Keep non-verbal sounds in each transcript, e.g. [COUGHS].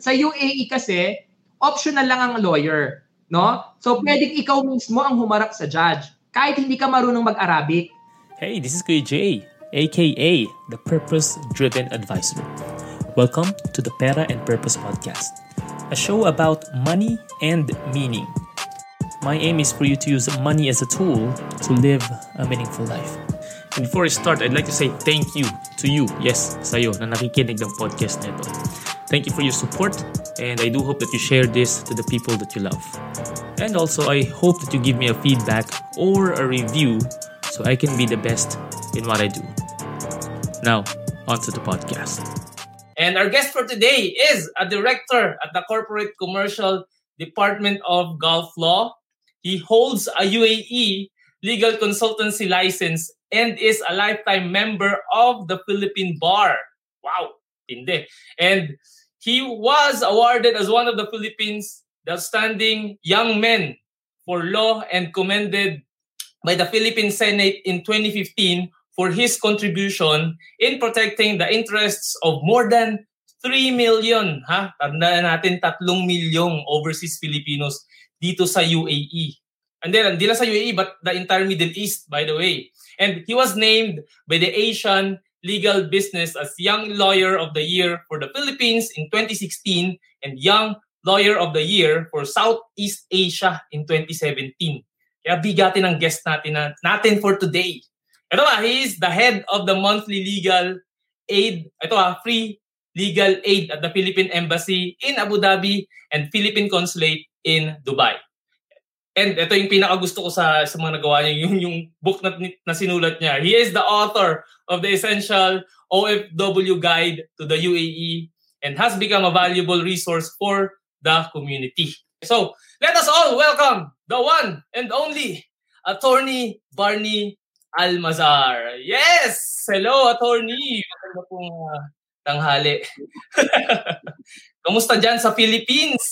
sa UAE kasi, optional lang ang lawyer. No? So, pwedeng ikaw mismo ang humarap sa judge. Kahit hindi ka marunong mag-Arabic. Hey, this is Kuya Jay, aka the Purpose Driven Advisor. Welcome to the Pera and Purpose Podcast, a show about money and meaning. My aim is for you to use money as a tool to live a meaningful life. And before I start, I'd like to say thank you to you, yes, sa'yo na nakikinig ng podcast nito. Thank you for your support, and I do hope that you share this to the people that you love. And also, I hope that you give me a feedback or a review so I can be the best in what I do. Now, on to the podcast. And our guest for today is a director at the Corporate Commercial Department of Gulf Law. He holds a UAE legal consultancy license and is a lifetime member of the Philippine Bar. Wow, tindi. And he was awarded as one of the Philippines' outstanding young men for law and commended by the Philippine Senate in 2015 for his contribution in protecting the interests of more than 3 million, ha? Tandaan natin 3 milyong overseas Filipinos dito sa UAE. And then, hindi lang sa UAE, but the entire Middle East, by the way. And he was named by the Asian Legal Business as Young Lawyer of the Year for the Philippines in 2016 and Young Lawyer of the Year for Southeast Asia in 2017. Kaya bigatin ang guest natin, na, natin for today. Ito ba, he is the head of the monthly legal aid, ito ba, free legal aid at the Philippine Embassy in Abu Dhabi and Philippine Consulate in Dubai. And ito yung pinaka gusto ko sa sa mga nagawa niya, yung yung book na, na sinulat niya. He is the author of the essential OFW guide to the UAE and has become a valuable resource for the community. So, let us all welcome the one and only Attorney Barney Almazar. Yes! Hello, Attorney! Maganda pong uh, tanghali. [LAUGHS] Kamusta dyan sa Philippines?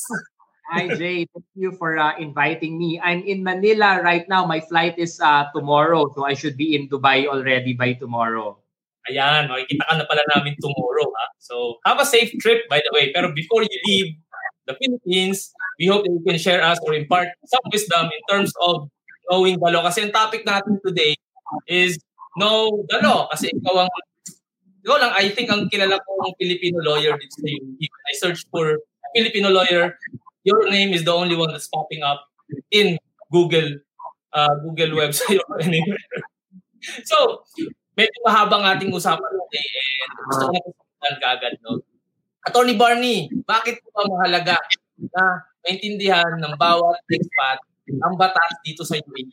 Hi, Jay. Thank you for uh, inviting me. I'm in Manila right now. My flight is uh, tomorrow, so I should be in Dubai already by tomorrow. Ayan, makikita ka na pala namin tomorrow. Ha? So, have a safe trip, by the way. Pero before you leave the Philippines, we hope that you can share us or impart some wisdom in terms of knowing the law. Kasi ang topic natin today is know the law. Kasi ikaw ang ikaw lang, I think ang kilala ko ang Filipino lawyer dito sa I searched for Filipino lawyer your name is the only one that's popping up in Google uh, Google website [LAUGHS] anywhere. so, medyo mahabang ating usapan today and gusto ko na pagsasalan kaagad. No? Attorney Barney, bakit po ba mahalaga na maintindihan ng bawat expat ang batas dito sa UAE?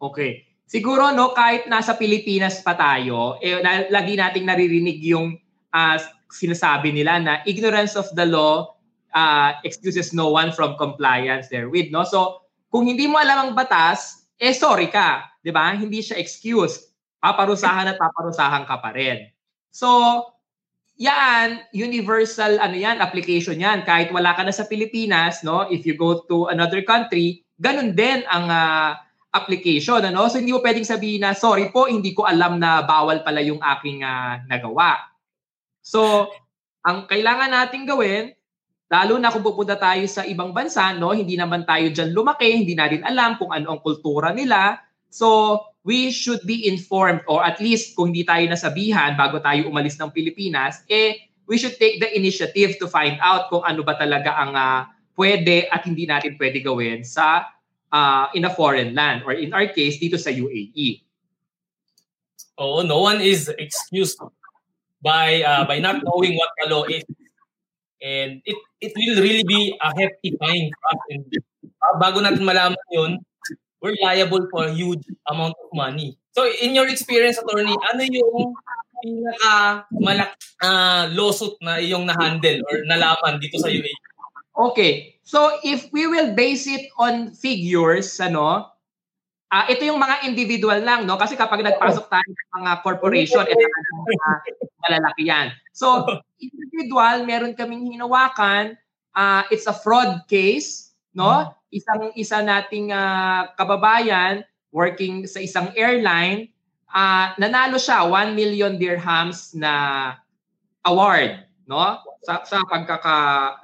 Okay. Siguro no kahit nasa Pilipinas pa tayo, eh, lagi nating naririnig yung uh, sinasabi nila na ignorance of the law uh, excuses no one from compliance therewith, no? So, kung hindi mo alam ang batas, eh sorry ka, 'di ba? Hindi siya excuse. Paparusahan at paparusahan ka pa rin. So, yan, universal ano yan, application yan. Kahit wala ka na sa Pilipinas, no? If you go to another country, ganun din ang uh, application, ano? So hindi mo pwedeng sabihin na, sorry po, hindi ko alam na bawal pala yung aking uh, nagawa. So, ang kailangan nating gawin, Lalo na kung pupunta tayo sa ibang bansa, no, hindi naman tayo diyan lumaki, hindi natin alam kung ano ang kultura nila. So, we should be informed or at least kung hindi tayo nasabihan bago tayo umalis ng Pilipinas, eh we should take the initiative to find out kung ano ba talaga ang uh, pwede at hindi natin pwede gawin sa uh, in a foreign land or in our case dito sa UAE. Oh, no one is excused by uh, by not knowing what the law is. And it it will really be a hefty fine for us. And uh, bago natin malaman yun, we're liable for a huge amount of money. So in your experience, attorney, ano yung pinaka malak uh, lawsuit na iyong na-handle or nalaman dito sa UAE? Okay. So if we will base it on figures, ano, uh, ito yung mga individual lang, no? Kasi kapag nagpasok tayo sa mga corporation, ito [LAUGHS] mga malalaki yan. So, individual, meron kaming hinawakan. Uh, it's a fraud case, no? Isang isa nating uh, kababayan working sa isang airline, uh, nanalo siya 1 million dirhams na award, no? sa sa pagkaka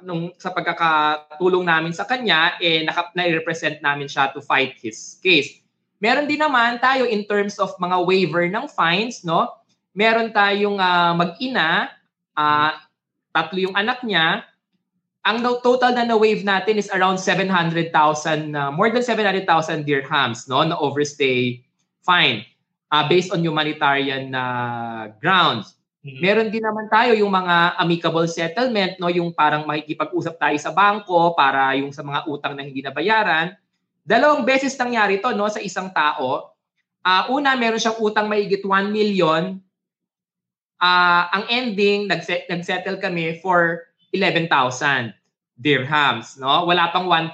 nung sa pagkakatulong namin sa kanya eh naka, na-represent namin siya to fight his case. Meron din naman tayo in terms of mga waiver ng fines, no? Meron tayong uh, mag-ina, uh, tatlo yung anak niya. Ang total na na-waive natin is around 700,000 uh, more than 700,000 dirhams, no, na overstay fine uh, based on humanitarian uh, grounds. Mm-hmm. Meron din naman tayo yung mga amicable settlement, no, yung parang makikipag-usap tayo sa bangko para yung sa mga utang na hindi nabayaran. Dalawang beses nangyari to no sa isang tao. Uh, una, meron siyang utang mahigit 1 million. Uh, ang ending, nag- nag-settle kami for 11,000 dirhams. No? Wala pang 1%.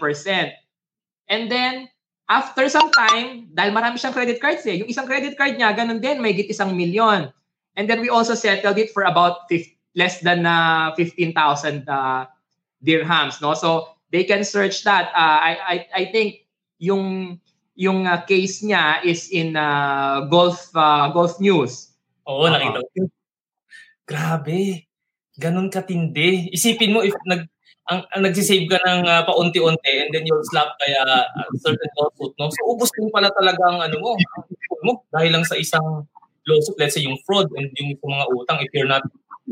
And then, after some time, dahil marami siyang credit cards eh, yung isang credit card niya, ganun din, may higit isang milyon. And then we also settled it for about 50, less than uh, 15,000 uh, dirhams. No? So they can search that. Uh, I, I, I think yung yung uh, case niya is in uh, Gulf uh, Gulf News. Oo, nakita ko. Grabe. Ganun katindi. Isipin mo if nag ang, ang nagsisave ka ng uh, paunti-unti and then you'll slap kaya uh, certain lawsuit, no? So, ubus din pala talaga ang ano mo, [LAUGHS] mo dahil lang sa isang lawsuit, let's say yung fraud and yung, yung mga utang, if you're not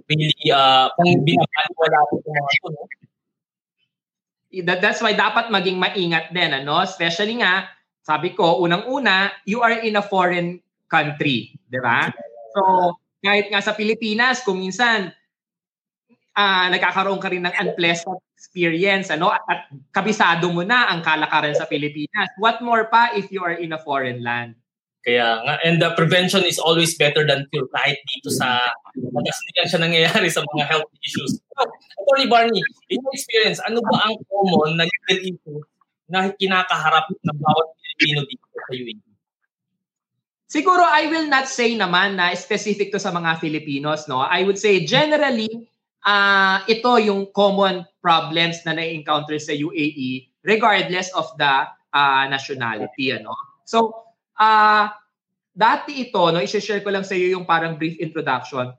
really, uh, kung binabaliwala mo yung mga ito, no? That, that's why dapat maging maingat din, ano? Especially nga, sabi ko, unang-una, you are in a foreign country, di ba? So, kahit nga sa Pilipinas, kung minsan, uh, nagkakaroon ka rin ng unpleasant experience, ano? At, at kabisado mo na ang kalakaran sa Pilipinas. What more pa if you are in a foreign land? Kaya nga, and the prevention is always better than cure kahit dito sa hindi siya nangyayari sa mga health issues. So, Attorney Barney, in your experience, ano ba ang common na legal issue na kinakaharap ng bawat Pilipino dito sa UAE? Siguro I will not say naman na specific to sa mga Filipinos, no? I would say generally uh, ito yung common problems na na-encounter sa UAE regardless of the uh, nationality, ano? So, Ah, uh, dati ito, no, i-share ko lang sa iyo yung parang brief introduction.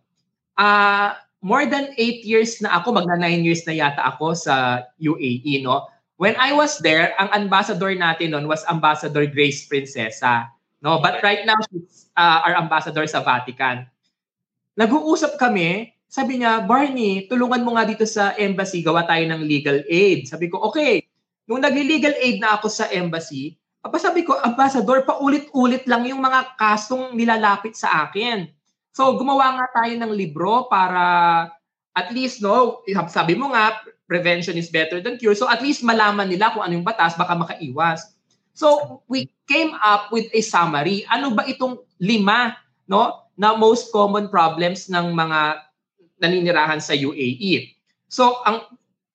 Ah, uh, more than 8 years na ako, magna 9 years na yata ako sa UAE, no. When I was there, ang ambassador natin noon was Ambassador Grace Princesa, no. But right now she's uh, our ambassador sa Vatican. Nag-uusap kami, sabi niya, Barney, tulungan mo nga dito sa embassy, gawa tayo ng legal aid. Sabi ko, okay. Nung nag-legal aid na ako sa embassy, Aba sabi ko, Ambassador, paulit-ulit lang yung mga kasong nilalapit sa akin. So gumawa nga tayo ng libro para at least, no, sabi mo nga, prevention is better than cure. So at least malaman nila kung ano yung batas, baka makaiwas. So we came up with a summary. Ano ba itong lima, no, na most common problems ng mga naninirahan sa UAE? So ang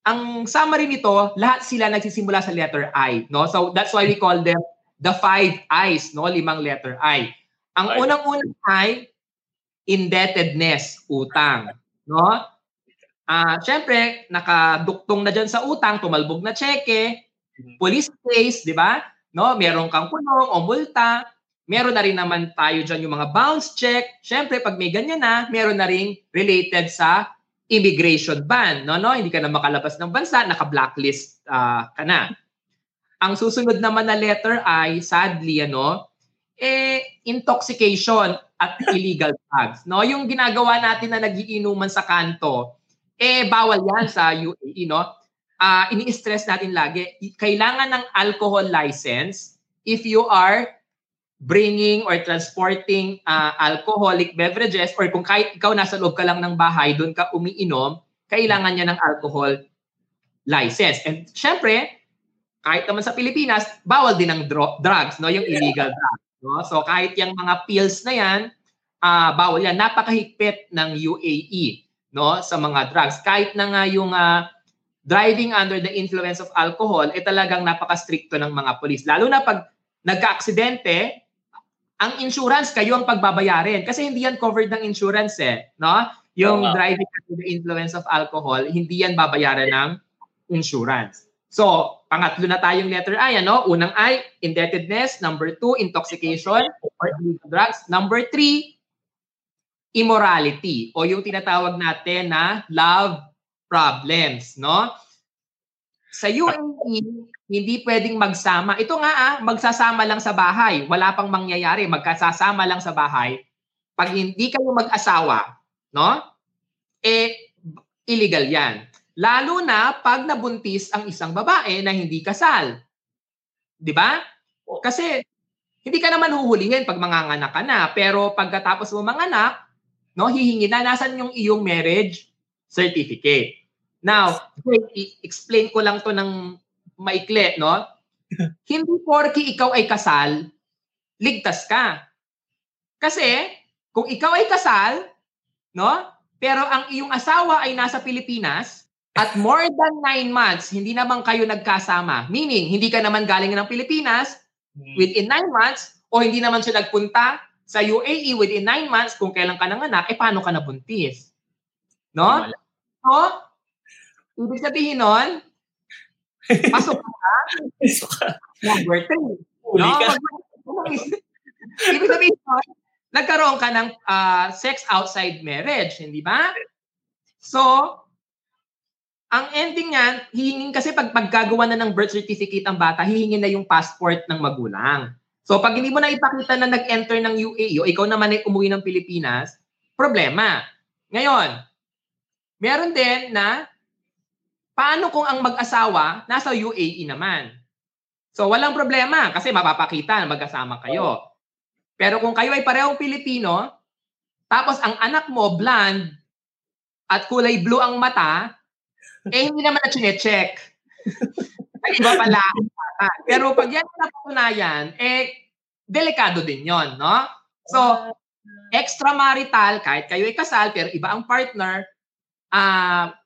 ang summary nito, lahat sila nagsisimula sa letter I, no? So that's why we call them the five I's, no? Limang letter I. Ang unang-unang I, indebtedness, utang, no? Ah, uh, syempre, nakaduktong na diyan sa utang, tumalbog na cheque, mm-hmm. police case, 'di ba? No, meron kang kulong o multa. Meron na rin naman tayo diyan yung mga bounce check. Syempre, pag may ganyan na, meron na rin related sa immigration ban, no, no? Hindi ka na makalabas ng bansa, naka-blacklist uh, ka na. Ang susunod naman na letter ay sadly ano, eh intoxication at [COUGHS] illegal drugs, no? Yung ginagawa natin na nagiinuman sa kanto, eh bawal 'yan sa UAE, no? Uh, ini-stress natin lagi, kailangan ng alcohol license if you are bringing or transporting uh, alcoholic beverages or kung kahit ikaw nasa loob ka lang ng bahay, doon ka umiinom, kailangan niya ng alcohol license. And syempre, kahit naman sa Pilipinas, bawal din ng dro- drugs, no? yung illegal drugs. No? So kahit yung mga pills na yan, uh, bawal yan. Napakahigpit ng UAE no? sa mga drugs. Kahit na nga yung uh, driving under the influence of alcohol, eh talagang napaka-stricto ng mga polis. Lalo na pag nagka-aksidente, ang insurance kayo ang pagbabayarin kasi hindi yan covered ng insurance eh, no? Yung wow. driving under the influence of alcohol, hindi yan babayaran ng insurance. So, pangatlo na tayong letter I, ano? Unang I, indebtedness. Number two, intoxication or illegal drugs. Number three, immorality o yung tinatawag natin na love problems, no? Sa UAE, hindi pwedeng magsama. Ito nga ah, magsasama lang sa bahay. Wala pang mangyayari, magkasasama lang sa bahay. Pag hindi kayo mag-asawa, no? Eh, illegal yan. Lalo na pag nabuntis ang isang babae na hindi kasal. 'Di ba? Kasi hindi ka naman huhulihin pag manganganak ka na, pero pagkatapos mo manganak, no, hihingi na nasan yung iyong marriage certificate. Now, i-explain ko lang to ng maikli, no? Hindi porki ikaw ay kasal, ligtas ka. Kasi, kung ikaw ay kasal, no? Pero ang iyong asawa ay nasa Pilipinas, at more than nine months, hindi naman kayo nagkasama. Meaning, hindi ka naman galing ng Pilipinas, Hmm. within 9 months o hindi naman siya nagpunta sa UAE within 9 months kung kailan ka nanganak, eh paano ka nabuntis? No? So, ibig sabihin nun, pasok ka, number [LAUGHS] 3. No? ibig sabihin nagkaroon ka ng uh, sex outside marriage, hindi ba? So, ang ending niyan, hihingin kasi pag paggagawa na ng birth certificate ang bata, hihingin na yung passport ng magulang. So pag hindi mo na ipakita na nag-enter ng UAE o ikaw naman ay umuwi ng Pilipinas, problema. Ngayon, meron din na paano kung ang mag-asawa nasa UAE naman? So walang problema kasi mapapakita na mag-asama kayo. Pero kung kayo ay parehong Pilipino, tapos ang anak mo blonde at kulay blue ang mata, [LAUGHS] eh, hindi naman na chinecheck. Ay, iba pala. Pero pag yan na napatunayan, eh, delikado din yon no? So, extramarital, kahit kayo ay kasal, pero iba ang partner, ah, uh,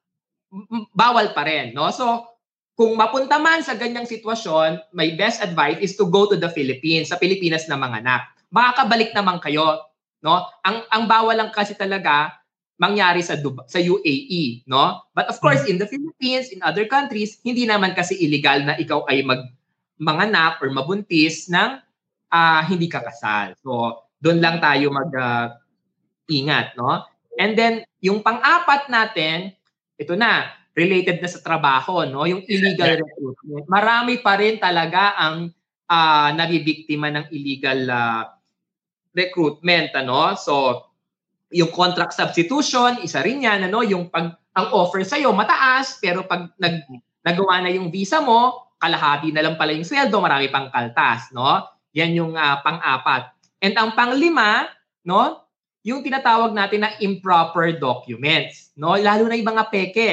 bawal pa rin, no? So, kung mapunta man sa ganyang sitwasyon, my best advice is to go to the Philippines, sa Pilipinas na mga anak. Makakabalik naman kayo, no? Ang ang bawal lang kasi talaga mangyari sa Dubai, sa UAE, no? But of course, in the Philippines, in other countries, hindi naman kasi illegal na ikaw ay mag manganak or mabuntis ng uh, hindi ka kasal. So, doon lang tayo mag uh, ingat, no? And then yung pang-apat natin, ito na, related na sa trabaho, no? Yung illegal recruitment. Marami pa rin talaga ang uh, nabibiktima ng illegal uh, recruitment, ano? So, yung contract substitution, isa rin yan, ano, yung pag ang offer sa iyo mataas, pero pag nag nagawa na yung visa mo, kalahati na lang pala yung sweldo, marami pang kaltas, no? Yan yung uh, pang-apat. And ang panglima, no, yung tinatawag natin na improper documents, no? Lalo na yung mga peke.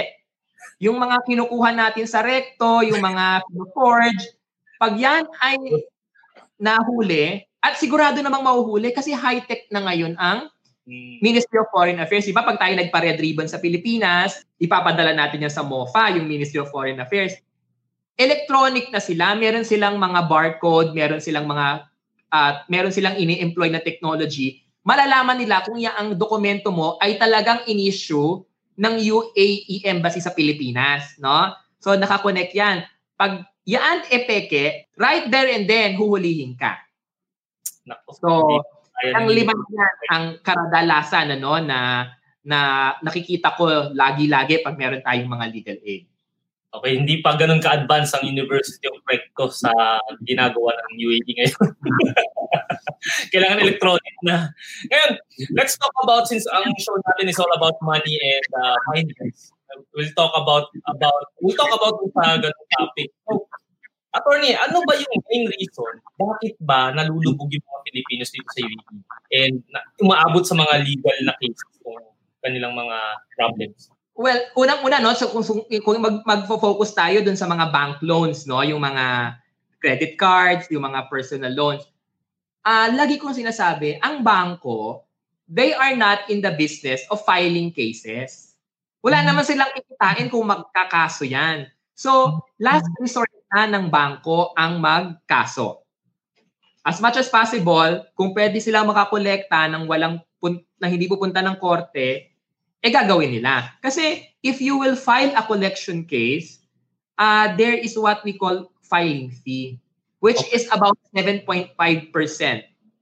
Yung mga kinukuha natin sa recto, yung mga forge, pag yan ay nahuli, at sigurado namang mahuhuli kasi high-tech na ngayon ang Mm. Ministry of Foreign Affairs. Iba pag tayo nagpa-red ribbon sa Pilipinas, ipapadala natin yan sa MOFA, yung Ministry of Foreign Affairs. Electronic na sila, meron silang mga barcode, meron silang mga uh, meron silang ini-employ na technology. Malalaman nila kung yan ang dokumento mo ay talagang in-issue ng UAE Embassy sa Pilipinas, no? So nakakonect yan. Pag yan epeke, right there and then huhulihin ka. So, ang lima yan ang karadalasan ano na na nakikita ko lagi-lagi pag meron tayong mga legal aid. Okay, hindi pa ganun ka-advance ang University of Recto sa ginagawa ng UAE ngayon. [LAUGHS] Kailangan electronic na. Ngayon, let's talk about, since ang show natin is all about money and uh, finance, we'll talk about, about we'll talk about sa ganung topic. So, Attorney, ano ba yung main reason bakit ba nalulubog yung mga Pilipinos dito sa UAE and umaabot sa mga legal na cases kung kanilang mga problems? Well, unang-una no, so kung, kung mag, magfo-focus tayo dun sa mga bank loans, no, yung mga credit cards, yung mga personal loans. Uh, lagi kong sinasabi, ang bangko, they are not in the business of filing cases. Wala mm-hmm. naman silang ikitain kung magkakaso yan. So, last resort na ng bangko ang magkaso. As much as possible, kung pwede sila makakolekta ng walang pun- na hindi pupunta ng korte, eh gagawin nila. Kasi if you will file a collection case, uh, there is what we call filing fee, which okay. is about 7.5%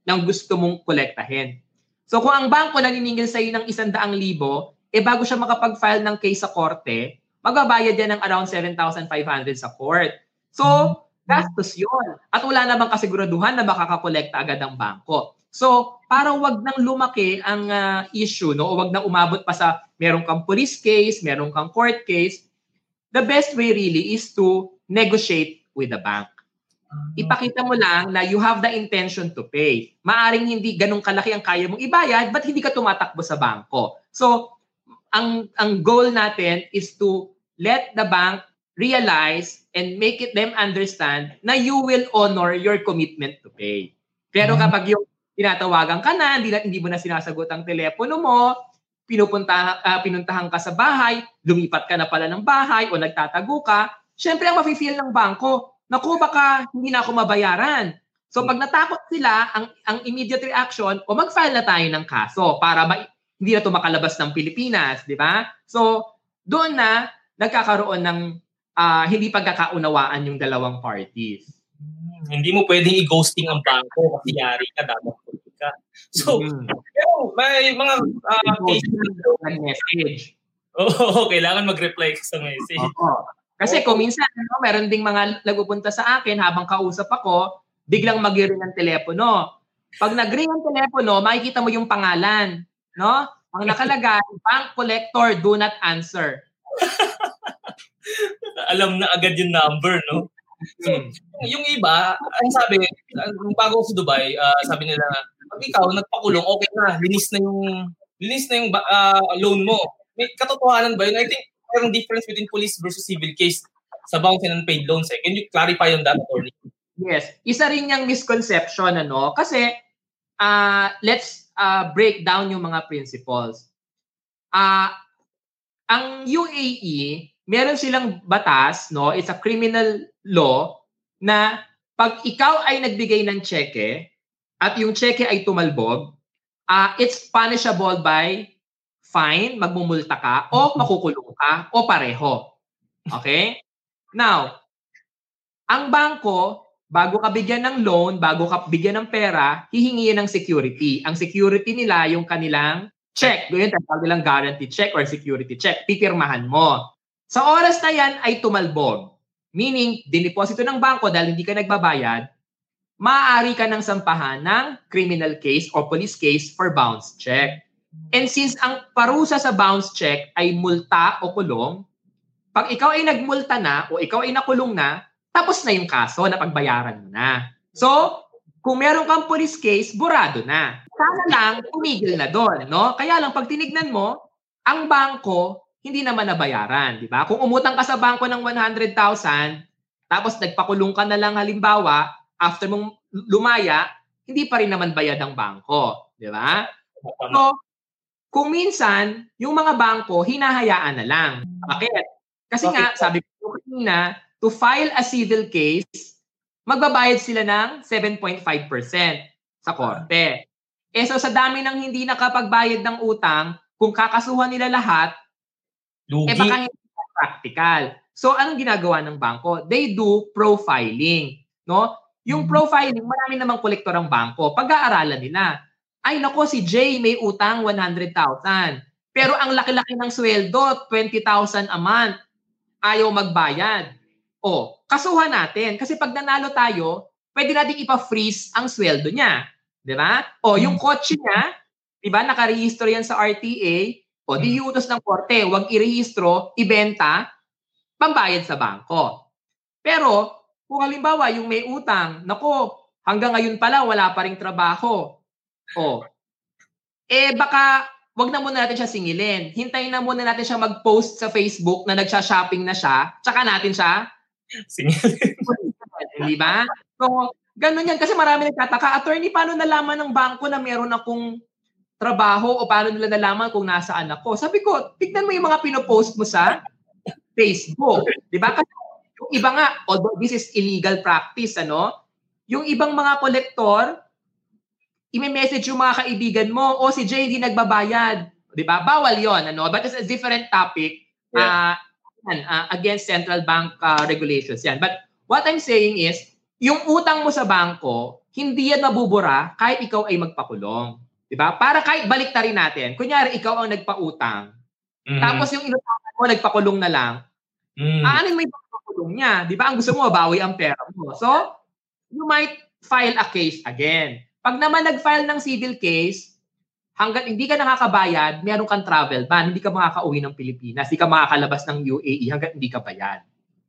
ng gusto mong kolektahin. So kung ang bangko naniningil sa iyo ng 100,000, eh bago siya makapag-file ng case sa korte, magbabayad yan ng around 7,500 sa court. So, gastos yun. At wala namang kasiguraduhan na makakakolekta agad ang bangko. So, para wag nang lumaki ang uh, issue, no? o wag nang umabot pa sa meron kang police case, meron kang court case, the best way really is to negotiate with the bank. Ipakita mo lang na you have the intention to pay. Maaring hindi ganun kalaki ang kaya mong ibayad, but hindi ka tumatakbo sa bangko. So, ang ang goal natin is to let the bank realize and make it them understand na you will honor your commitment to pay. Pero mm-hmm. kapag yung tinatawagan ka na, hindi, hindi mo na sinasagot ang telepono mo, pinupunta, uh, pinuntahan ka sa bahay, lumipat ka na pala ng bahay o nagtatago ka, syempre ang mafe-feel ng bangko, naku baka hindi na ako mabayaran. So pag natakot sila, ang, ang immediate reaction, o mag-file na tayo ng kaso para ma- hindi na ito makalabas ng Pilipinas, di ba? So doon na nagkakaroon ng uh, hindi pagkakaunawaan yung dalawang parties. Hindi mo pwedeng i-ghosting ang bangko kasi yari ka, dapat. So, mm-hmm. pero may mga uh, cases message. Oo, oh, kailangan mag-reply ka sa message. Oo. Kasi kung minsan, no, meron ding mga nagpupunta sa akin habang kausap ako, biglang mag-ring ang telepono. Pag nag-ring ang telepono, makikita mo yung pangalan. No? Ang nakalagay, [LAUGHS] bank collector, do not answer. Alam na agad yung number, no? So, hmm. yung iba, ang sabi, bago ako sa Dubai, uh, sabi nila, pag ikaw nagpakulong, okay na, linis na yung linis na yung uh, loan mo. May katotohanan ba yun? I think mayroong difference between police versus civil case sa bounce and unpaid loans. Eh. Can you clarify on that, attorney? Yes. Isa rin yung misconception, ano? Kasi, uh, let's uh, break down yung mga principles. Uh, ang UAE, meron silang batas, no? It's a criminal law na pag ikaw ay nagbigay ng cheque at yung cheque ay tumalbog, uh, it's punishable by fine, magmumulta ka, o makukulong ka, o pareho. Okay? Now, ang bangko, bago ka bigyan ng loan, bago ka bigyan ng pera, hihingi ng security. Ang security nila, yung kanilang check. Yun, tawag nilang guarantee check or security check. Pipirmahan mo. Sa oras na yan ay tumalbog. Meaning, diniposito ng bangko dahil hindi ka nagbabayad, maaari ka ng sampahan ng criminal case o police case for bounce check. And since ang parusa sa bounce check ay multa o kulong, pag ikaw ay nagmulta na o ikaw ay nakulong na, tapos na yung kaso na pagbayaran mo na. So, kung meron kang police case, burado na. Sana lang, tumigil na doon. No? Kaya lang, pag tinignan mo, ang bangko hindi naman nabayaran, di ba? Kung umutang ka sa bangko ng 100,000, tapos nagpakulong ka na lang halimbawa, after mong lumaya, hindi pa rin naman bayad ang bangko, di ba? So, kung minsan, yung mga bangko, hinahayaan na lang. Bakit? Kasi nga, sabi ko kanina, to file a civil case, magbabayad sila ng 7.5% sa korte. Eh so sa dami ng hindi nakapagbayad ng utang, kung kakasuhan nila lahat, Lugi. Eh baka hindi practical. So anong ginagawa ng bangko? They do profiling, no? Yung hmm. profiling, marami namang kolektor ang bangko. Pag-aaralan nila, ay nako si Jay may utang 100,000. Pero ang laki-laki ng sweldo, 20,000 a month. Ayaw magbayad. O, kasuhan natin. Kasi pag nanalo tayo, pwede natin ipa-freeze ang sweldo niya. Di ba? O, yung hmm. kotse niya, di ba, nakarehistro yan sa RTA, o di iutos ng korte, huwag irehistro, ibenta, pambayad sa bangko. Pero kung halimbawa yung may utang, nako, hanggang ngayon pala wala pa ring trabaho. O, eh baka wag na muna natin siya singilin. Hintayin na muna natin siya mag-post sa Facebook na nagsha-shopping na siya, tsaka natin siya singilin. Di ba? So, ganun yan. Kasi marami nagtataka, attorney, paano nalaman ng bangko na meron akong trabaho o paano nila nalaman kung nasaan ako. Sabi ko, tignan mo yung mga pinopost mo sa Facebook. Di ba? Kasi yung iba nga, although this is illegal practice, ano, yung ibang mga kolektor, i-message yung mga kaibigan mo, o si Jay hindi nagbabayad. Di ba? Bawal yon ano? But it's a different topic yeah. uh, uh, against central bank uh, regulations yan. But what I'm saying is, yung utang mo sa bangko, hindi yan mabubura kahit ikaw ay magpakulong. 'Di ba? Para kahit balik rin natin. Kunyari ikaw ang nagpautang. Mm-hmm. Tapos yung inutangan mo, nagpakulong na lang. Mm-hmm. Aanin mo yung pagpakulong niya. Di ba? Ang gusto mo, mabawi ang pera mo. So, you might file a case again. Pag naman nag-file ng civil case, hanggat hindi ka nakakabayad, meron kang travel ban, hindi ka makakauwi ng Pilipinas, hindi ka makakalabas ng UAE hanggat hindi ka bayad.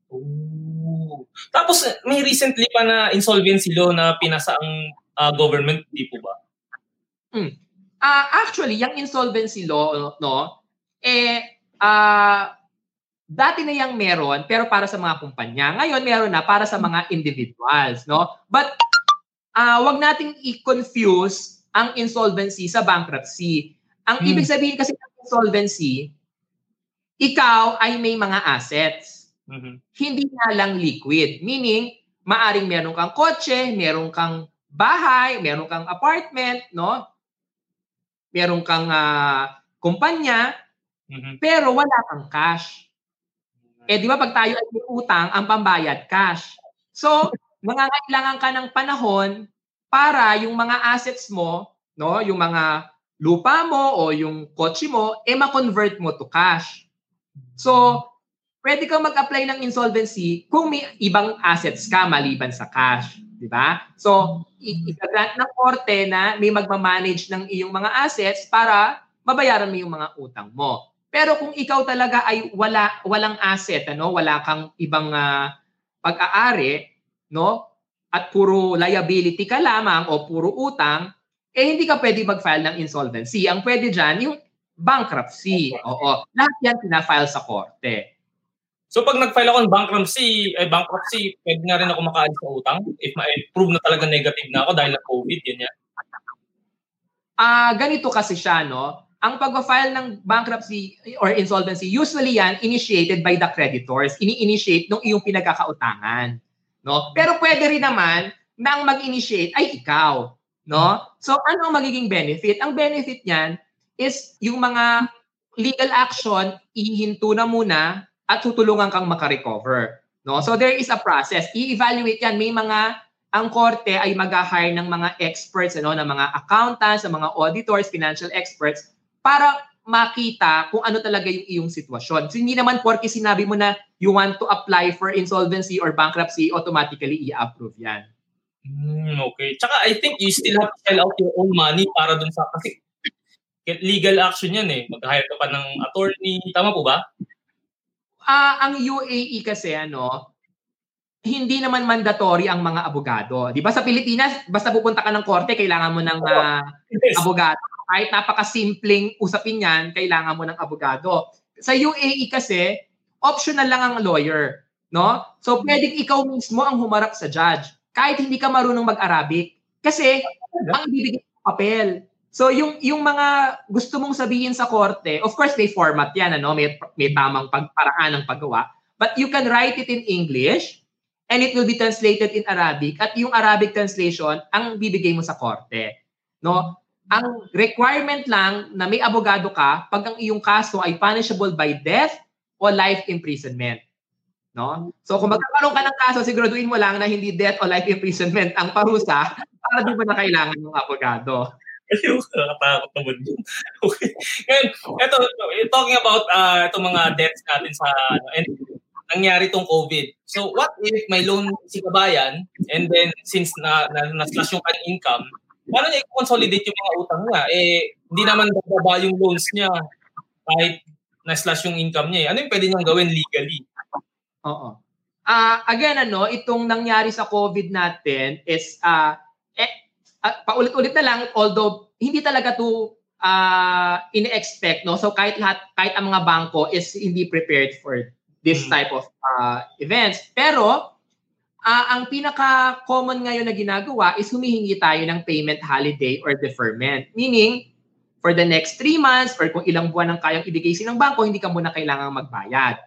Oh. Tapos may recently pa na insolvency law na pinasa ang uh, government, di po ba? Hmm. Uh, actually, yung insolvency law, no, eh, uh, dati na yung meron, pero para sa mga kumpanya. Ngayon, meron na para sa mga individuals, no? But, uh, wag nating i-confuse ang insolvency sa bankruptcy. Ang hmm. ibig sabihin kasi ng insolvency, ikaw ay may mga assets. Mm-hmm. Hindi na lang liquid. Meaning, maaring meron kang kotse, meron kang bahay, meron kang apartment, no? Meron kang uh, kumpanya, mm-hmm. pero wala kang cash. Eh di ba pag tayo ay may utang, ang pambayad cash. So, [LAUGHS] mangangailangan ka ng panahon para yung mga assets mo, no, yung mga lupa mo o yung kotse mo, eh ma-convert mo to cash. So, pwede kang mag-apply ng insolvency kung may ibang assets ka maliban sa cash. Di ba? So, i-grant ng korte na may magmamanage ng iyong mga assets para mabayaran mo yung mga utang mo. Pero kung ikaw talaga ay wala walang asset, ano, wala kang ibang uh, pag-aari, no? at puro liability ka lamang o puro utang, eh hindi ka pwede mag-file ng insolvency. Ang pwede dyan, yung bankruptcy. Oo. Lahat yan pina-file sa korte. So pag nag-file ako ng bankruptcy, eh, bankruptcy, pwede na rin ako makaalis sa utang if ma-prove na talaga negative na ako dahil na COVID, ganyan? Ah, uh, ganito kasi siya, no? Ang pag-file ng bankruptcy or insolvency, usually yan initiated by the creditors. Ini-initiate nung iyong pinagkakautangan no? Pero pwede rin naman na ang mag-initiate ay ikaw, no? So ano ang magiging benefit? Ang benefit niyan is yung mga legal action ihinto na muna at tutulungan kang makarecover, no? So there is a process. I-evaluate yan may mga ang korte ay mag-hire ng mga experts, ano, ng mga accountants, ng mga auditors, financial experts para makita kung ano talaga yung iyong sitwasyon. So, hindi naman porke sinabi mo na you want to apply for insolvency or bankruptcy, automatically i-approve yan. Mm, okay. Tsaka I think you still have to sell out your own money para dun sa, kasi legal action yan eh. Mag-hire ka pa ng attorney. Tama po ba? Uh, ang UAE kasi ano, hindi naman mandatory ang mga abogado. 'Di ba sa Pilipinas, basta pupunta ka ng korte, kailangan mo ng uh, yes. abogado kahit napakasimpleng usapin yan, kailangan mo ng abogado. Sa UAE kasi, optional lang ang lawyer. No? So, pwedeng ikaw mismo ang humarap sa judge kahit hindi ka marunong mag-Arabic. Kasi, ang ibibigay ng papel. So, yung, yung mga gusto mong sabihin sa korte, of course, may format yan, ano? may, may tamang pagparaan ng paggawa. But you can write it in English and it will be translated in Arabic. At yung Arabic translation, ang bibigay mo sa korte. No? Ang requirement lang na may abogado ka pag ang iyong kaso ay punishable by death o life imprisonment. No? So kung magkakaroon ka ng kaso, siguraduhin mo lang na hindi death o life imprisonment ang parusa para di mo na kailangan ng abogado. Ayun, nakakatakot naman yun. [LAUGHS] okay. Ngayon, ito, talking about uh, itong mga debts natin sa, ano, and nangyari itong COVID. So, what if may loan si kabayan, and then since na, na, na-slash yung kanyang income, paano niya i-consolidate yung mga utang niya? Eh, hindi naman bababa yung loans niya kahit na-slash yung income niya. Eh. Ano yung pwede niyang gawin legally? Oo. Uh, again, ano, itong nangyari sa COVID natin is, uh, eh, uh, paulit-ulit na lang, although hindi talaga to uh, ini-expect, no? So kahit lahat, kahit ang mga bangko is hindi prepared for this hmm. type of uh, events. Pero uh, ang pinaka-common ngayon na ginagawa is humihingi tayo ng payment holiday or deferment. Meaning, for the next three months or kung ilang buwan ang kayang ibigay ng bangko, hindi ka muna kailangang magbayad.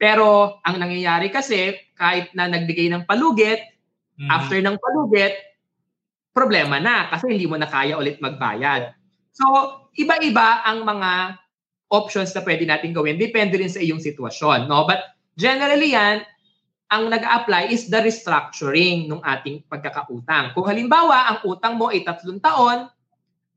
Pero ang nangyayari kasi, kahit na nagbigay ng palugit, mm-hmm. after ng palugit, problema na kasi hindi mo na kaya ulit magbayad. So, iba-iba ang mga options na pwede natin gawin. Depende rin sa iyong sitwasyon. No? But generally yan, ang nag-apply is the restructuring ng ating pagkakautang. Kung halimbawa, ang utang mo ay tatlong taon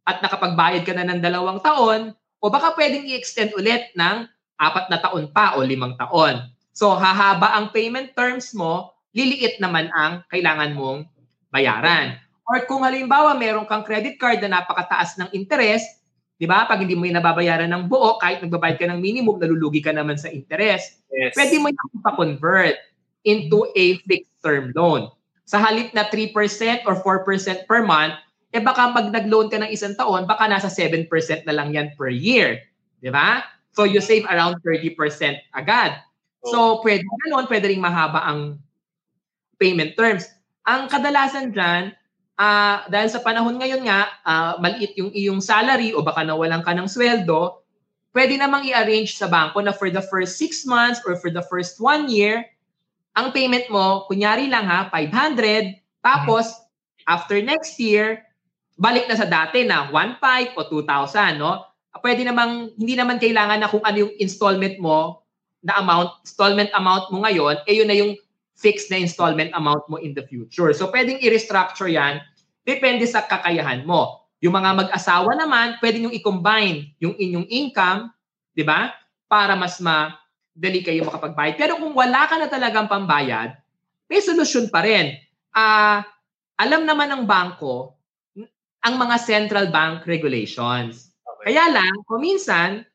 at nakapagbayad ka na ng dalawang taon, o baka pwedeng i-extend ulit ng apat na taon pa o limang taon. So hahaba ang payment terms mo, liliit naman ang kailangan mong bayaran. Or kung halimbawa meron kang credit card na napakataas ng interest, 'di ba? Pag hindi mo yung nababayaran ng buo, kahit nagbabayad ka ng minimum, nalulugi ka naman sa interest. Yes. Pwede mo yung pa-convert into a fixed term loan. Sa halip na 3% or 4% per month, eh baka pag nag-loan ka ng isang taon, baka nasa 7% na lang yan per year. Di ba? So you save around 30% agad. So pwede ganun, pwede rin mahaba ang payment terms. Ang kadalasan dyan, ah dahil sa panahon ngayon nga, ah, maliit yung iyong salary o baka nawalan ka ng sweldo, pwede namang i-arrange sa bangko na for the first six months or for the first one year, ang payment mo, kunyari lang ha, 500, tapos after next year, balik na sa dati na 1.5 o 2,000, no? Pwede namang, hindi naman kailangan na kung ano yung installment mo, na amount, installment amount mo ngayon, eh yun na yung fixed na installment amount mo in the future. So pwedeng i-restructure yan, depende sa kakayahan mo. Yung mga mag-asawa naman, pwede nyo i-combine yung inyong income, di ba? Para mas madali kayo makapagbayad. Pero kung wala ka na talagang pambayad, may solusyon pa rin. Ah, alam naman ng bangko ang mga central bank regulations. Kaya lang, kung minsan,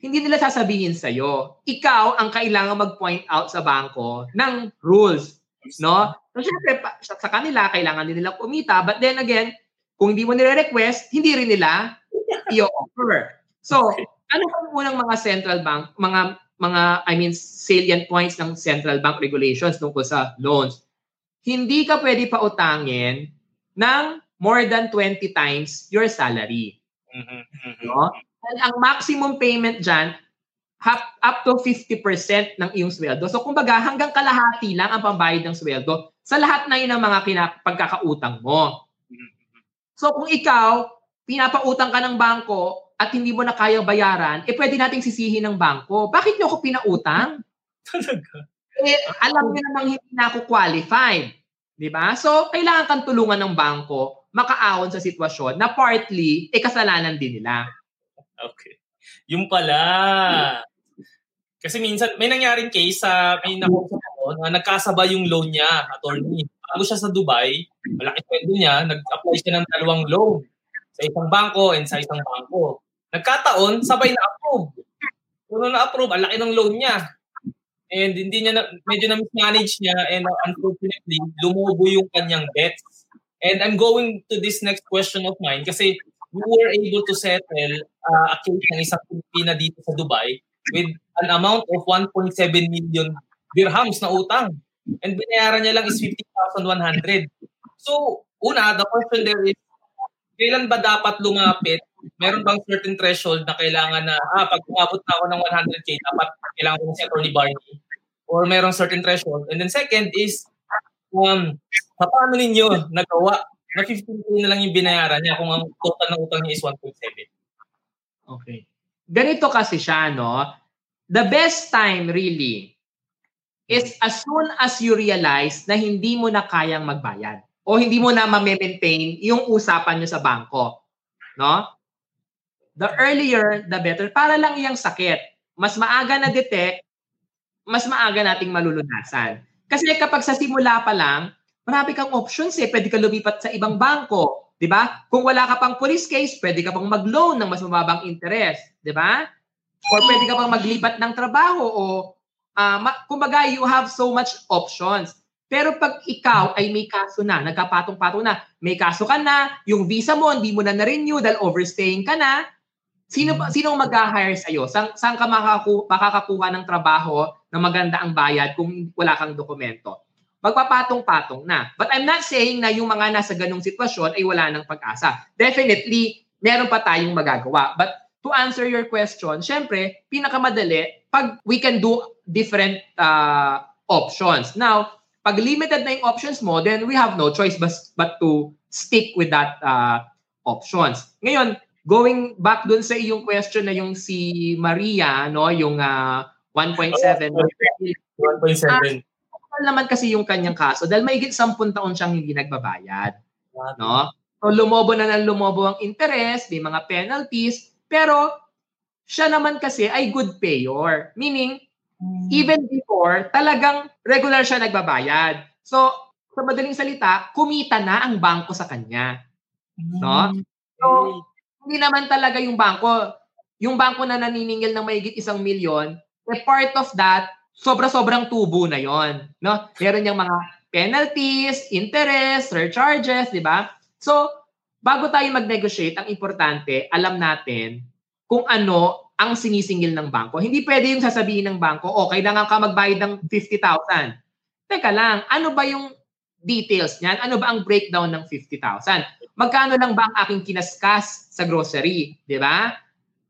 hindi nila sasabihin sa'yo. Ikaw ang kailangan mag-point out sa bangko ng rules. No? So, syempre, pa- sa kanila, kailangan din nila kumita. But then again, kung hindi mo nire-request, hindi rin nila i-offer. So, ano ang unang mga central bank, mga, mga, I mean, salient points ng central bank regulations tungkol sa loans? Hindi ka pwede pa utangin ng more than 20 times your salary. Mhm, mhm. No? And ang maximum payment dyan, hap- up to 50% ng iyong sweldo. So kumbaga, hanggang kalahati lang ang pambayad ng sweldo sa lahat na yun ng mga kina- pagkakautang mo. So kung ikaw, pinapautang ka ng bangko at hindi mo na kaya bayaran, eh pwede nating sisihin ng bangko. Bakit niyo ako pinautang? [LAUGHS] Talaga. Eh, alam niyo namang hindi na ako qualified. Di ba? So, kailangan kang tulungan ng bangko makaahon sa sitwasyon na partly, eh, kasalanan din nila. Okay. Yung pala. Kasi minsan, may nangyaring case sa, may nakausap ako na nagkasabay yung loan niya, attorney. Bago siya sa Dubai, malaki sweldo niya, nag-apply siya ng dalawang loan sa isang bangko and sa isang bangko. Nagkataon, sabay na-approve. Pero na-approve, ang laki ng loan niya. And hindi niya, na, medyo na-mismanage niya and unfortunately, lumobo yung kanyang debts. And I'm going to this next question of mine kasi we were able to settle uh, a case ng isang Pilipina dito sa Dubai with an amount of 1.7 million dirhams na utang. And binayaran niya lang is 50,100. So, una, the question there is, kailan ba dapat lumapit? Meron bang certain threshold na kailangan na, ah, pag umabot na ako ng 100K, dapat kailangan ko si Attorney Barney? Or merong certain threshold? And then second is, um, paano ninyo nagawa na 15K na lang yung binayaran niya kung ang total ng utang niya is 1.7? Okay. Ganito kasi siya, no? The best time really is as soon as you realize na hindi mo na kayang magbayad o hindi mo na ma-maintain yung usapan nyo sa bangko. No? The earlier, the better. Para lang yung sakit. Mas maaga na detect, mas maaga nating malulunasan. Kasi kapag sa simula pa lang, marami kang options eh. Pwede ka lumipat sa ibang bangko. 'di ba? Kung wala ka pang police case, pwede ka pang mag-loan ng mas mababang interest, 'di ba? Or pwede ka pang maglipat ng trabaho o ah, ma- kumbaga you have so much options. Pero pag ikaw ay may kaso na, nagkapatong-patong na, may kaso ka na, yung visa mo hindi mo na na-renew dahil overstaying ka na, sino ba- sino ang mag-hire sa iyo? Saan, saan ka makaku- makakakuha ng trabaho na maganda ang bayad kung wala kang dokumento? magpapatong-patong na. But I'm not saying na yung mga nasa ganong sitwasyon ay wala ng pag-asa. Definitely, meron pa tayong magagawa. But to answer your question, syempre, pinakamadali, pag we can do different uh, options. Now, pag limited na yung options mo, then we have no choice but, but to stick with that uh, options. Ngayon, going back dun sa iyong question na yung si Maria, no, yung uh, 1.7 1.7. Normal naman kasi yung kanyang kaso dahil mahigit 10 taon siyang hindi nagbabayad. No? So lumobo na ng lumobo ang interest, may mga penalties, pero siya naman kasi ay good payer. Meaning, even before, talagang regular siya nagbabayad. So, sa madaling salita, kumita na ang bangko sa kanya. No? So, hindi naman talaga yung bangko, yung bangko na naniningil ng mahigit isang milyon, a part of that, sobra-sobrang tubo na yon, no? Meron niyang mga penalties, interest, surcharges, di ba? So, bago tayo mag-negotiate, ang importante, alam natin kung ano ang sinisingil ng bangko. Hindi pwede yung sasabihin ng bangko, oh, kailangan ka magbayad ng 50,000. Teka lang, ano ba yung details niyan? Ano ba ang breakdown ng 50,000? Magkano lang ba ang aking kinaskas sa grocery? Di ba?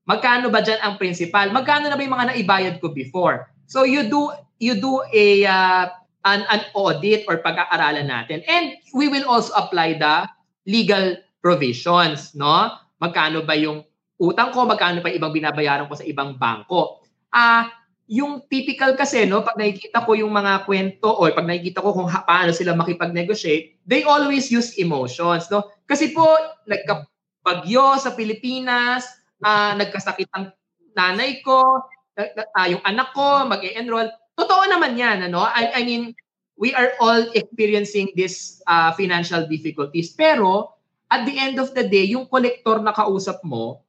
Magkano ba dyan ang principal? Magkano na ba yung mga naibayad ko before? So you do you do a uh, an, an audit or pag-aaralan natin. And we will also apply the legal provisions, no? Magkano ba yung utang ko, magkano pa ibang binabayaran ko sa ibang bangko. Ah, uh, yung typical kasi no, pag nakikita ko yung mga kwento or pag nakikita ko kung ha, paano sila makipag-negotiate, they always use emotions, no? Kasi po nagkabagyo sa Pilipinas, uh, nagkasakit ang nanay ko, uh, yung anak ko mag-enroll. Totoo naman 'yan, ano? I, I mean, we are all experiencing this uh, financial difficulties. Pero at the end of the day, yung collector na kausap mo,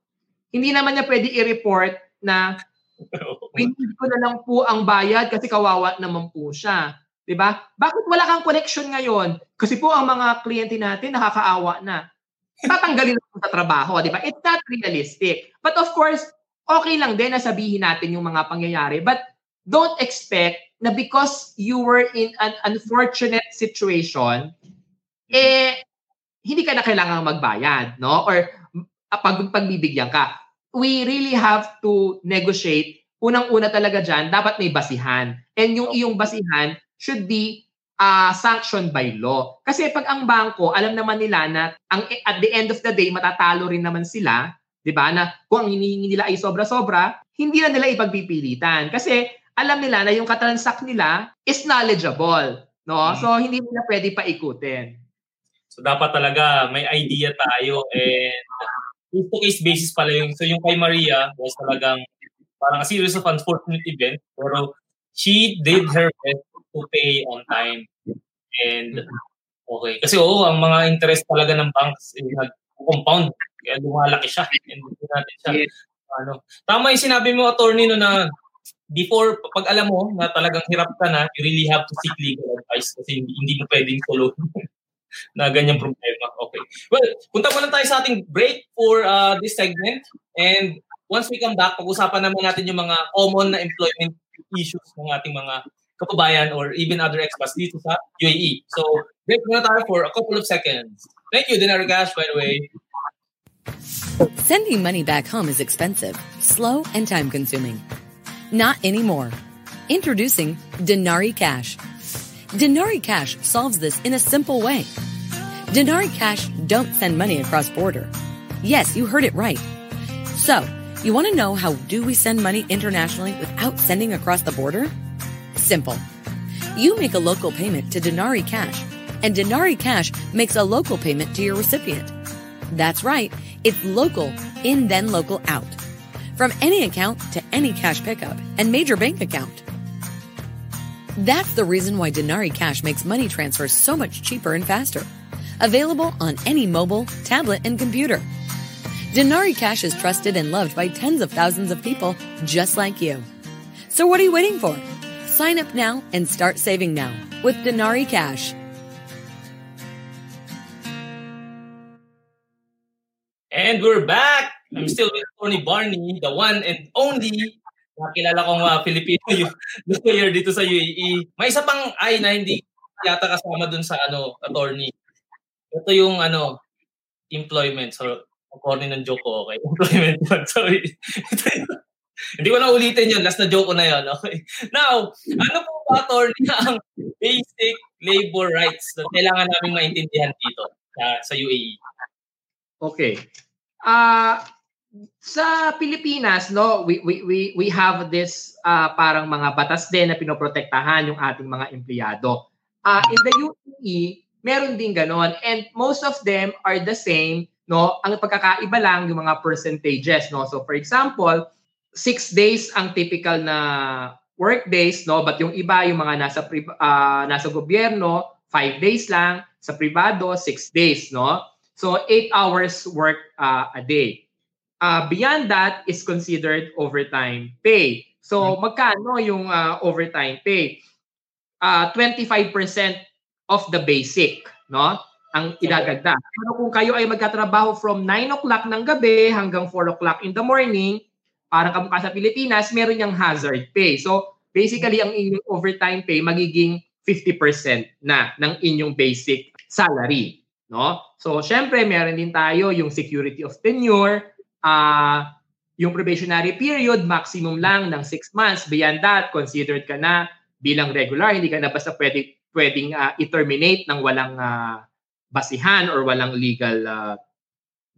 hindi naman niya pwede i-report na [LAUGHS] hindi ko na lang po ang bayad kasi kawawa naman po siya. 'Di ba? Bakit wala kang connection ngayon? Kasi po ang mga kliyente natin nakakaawa na. Tatanggalin na sa trabaho, 'di ba? It's not realistic. But of course, okay lang din na sabihin natin yung mga pangyayari, but don't expect na because you were in an unfortunate situation, eh hindi ka na kailangang magbayad, no? Or pag pagbibigyan ka we really have to negotiate. Unang-una talaga dyan, dapat may basihan. And yung iyong basihan should be uh, sanctioned by law. Kasi pag ang bangko, alam naman nila na ang, at the end of the day, matatalo rin naman sila, di ba, na kung ang hinihingi nila ay sobra-sobra, hindi na nila ipagpipilitan. Kasi alam nila na yung katransak nila is knowledgeable. No? Mm. So, hindi nila pwede paikutin. So, dapat talaga may idea tayo and case-to-case basis pala yung, so yung kay Maria was talagang parang a series of unfortunate events, pero she did her best to pay on time. And, okay. Kasi oo, ang mga interest talaga ng banks, eh, nag-compound. Kaya lumalaki siya. And hindi natin siya, yes. ano. Tama yung sinabi mo, attorney, no, na before, pag alam mo na talagang hirap ka na, you really have to seek legal advice kasi hindi, hindi mo pwedeng solo na ganyang problema. Okay. Well, punta muna tayo sa ating break for uh, this segment. And once we come back, pag-usapan naman natin yung mga common na employment issues ng ating mga kapabayan or even other expats dito sa UAE. So, break muna tayo for a couple of seconds. Thank you, Dinar Gash, by the way. Sending money back home is expensive, slow, and time consuming. Not anymore. Introducing Denari Cash Denari Cash solves this in a simple way. Denari Cash don't send money across border. Yes, you heard it right. So, you want to know how do we send money internationally without sending across the border? Simple. You make a local payment to Denari Cash, and Denari Cash makes a local payment to your recipient. That's right, it's local in then local out. From any account to any cash pickup and major bank account. That's the reason why Denari Cash makes money transfers so much cheaper and faster. Available on any mobile, tablet, and computer. Denari Cash is trusted and loved by tens of thousands of people just like you. So what are you waiting for? Sign up now and start saving now with Denari Cash. And we're back. I'm still with Tony Barney, the one and only nakilala kong uh, Filipino yung [LAUGHS] lawyer dito sa UAE. May isa pang ay na hindi yata kasama dun sa ano, attorney. Ito yung ano, employment. So, according ng joke ko, okay. [LAUGHS] Employment yun. Sorry. [LAUGHS] hindi ko na ulitin yun. Last na joke ko na yun. Okay. Now, ano po ba, attorney, ang basic labor rights na kailangan namin maintindihan dito sa, sa UAE? Okay. Ah, uh, sa Pilipinas, no, we we we we have this uh, parang mga batas din na pinoprotektahan yung ating mga empleyado. Uh, in the UAE, meron din ganon and most of them are the same, no? Ang pagkakaiba lang yung mga percentages, no? So for example, six days ang typical na work days, no? But yung iba, yung mga nasa, pri- uh, nasa gobyerno, five days lang. Sa privado, six days, no? So, eight hours work uh, a day. Uh, beyond that is considered overtime pay. So, magkano yung uh, overtime pay? Uh, 25% of the basic, no? Ang idagagda. Pero kung kayo ay magkatrabaho from 9 o'clock ng gabi hanggang 4 o'clock in the morning, parang kamukha sa Pilipinas, meron yung hazard pay. So, basically, ang inyong overtime pay magiging 50% na ng inyong basic salary. No? So, syempre, meron din tayo yung security of tenure, uh, yung probationary period, maximum lang ng 6 months. Beyond that, considered ka na bilang regular, hindi ka na basta pwede, pwedeng uh, i-terminate ng walang uh, basihan or walang legal uh,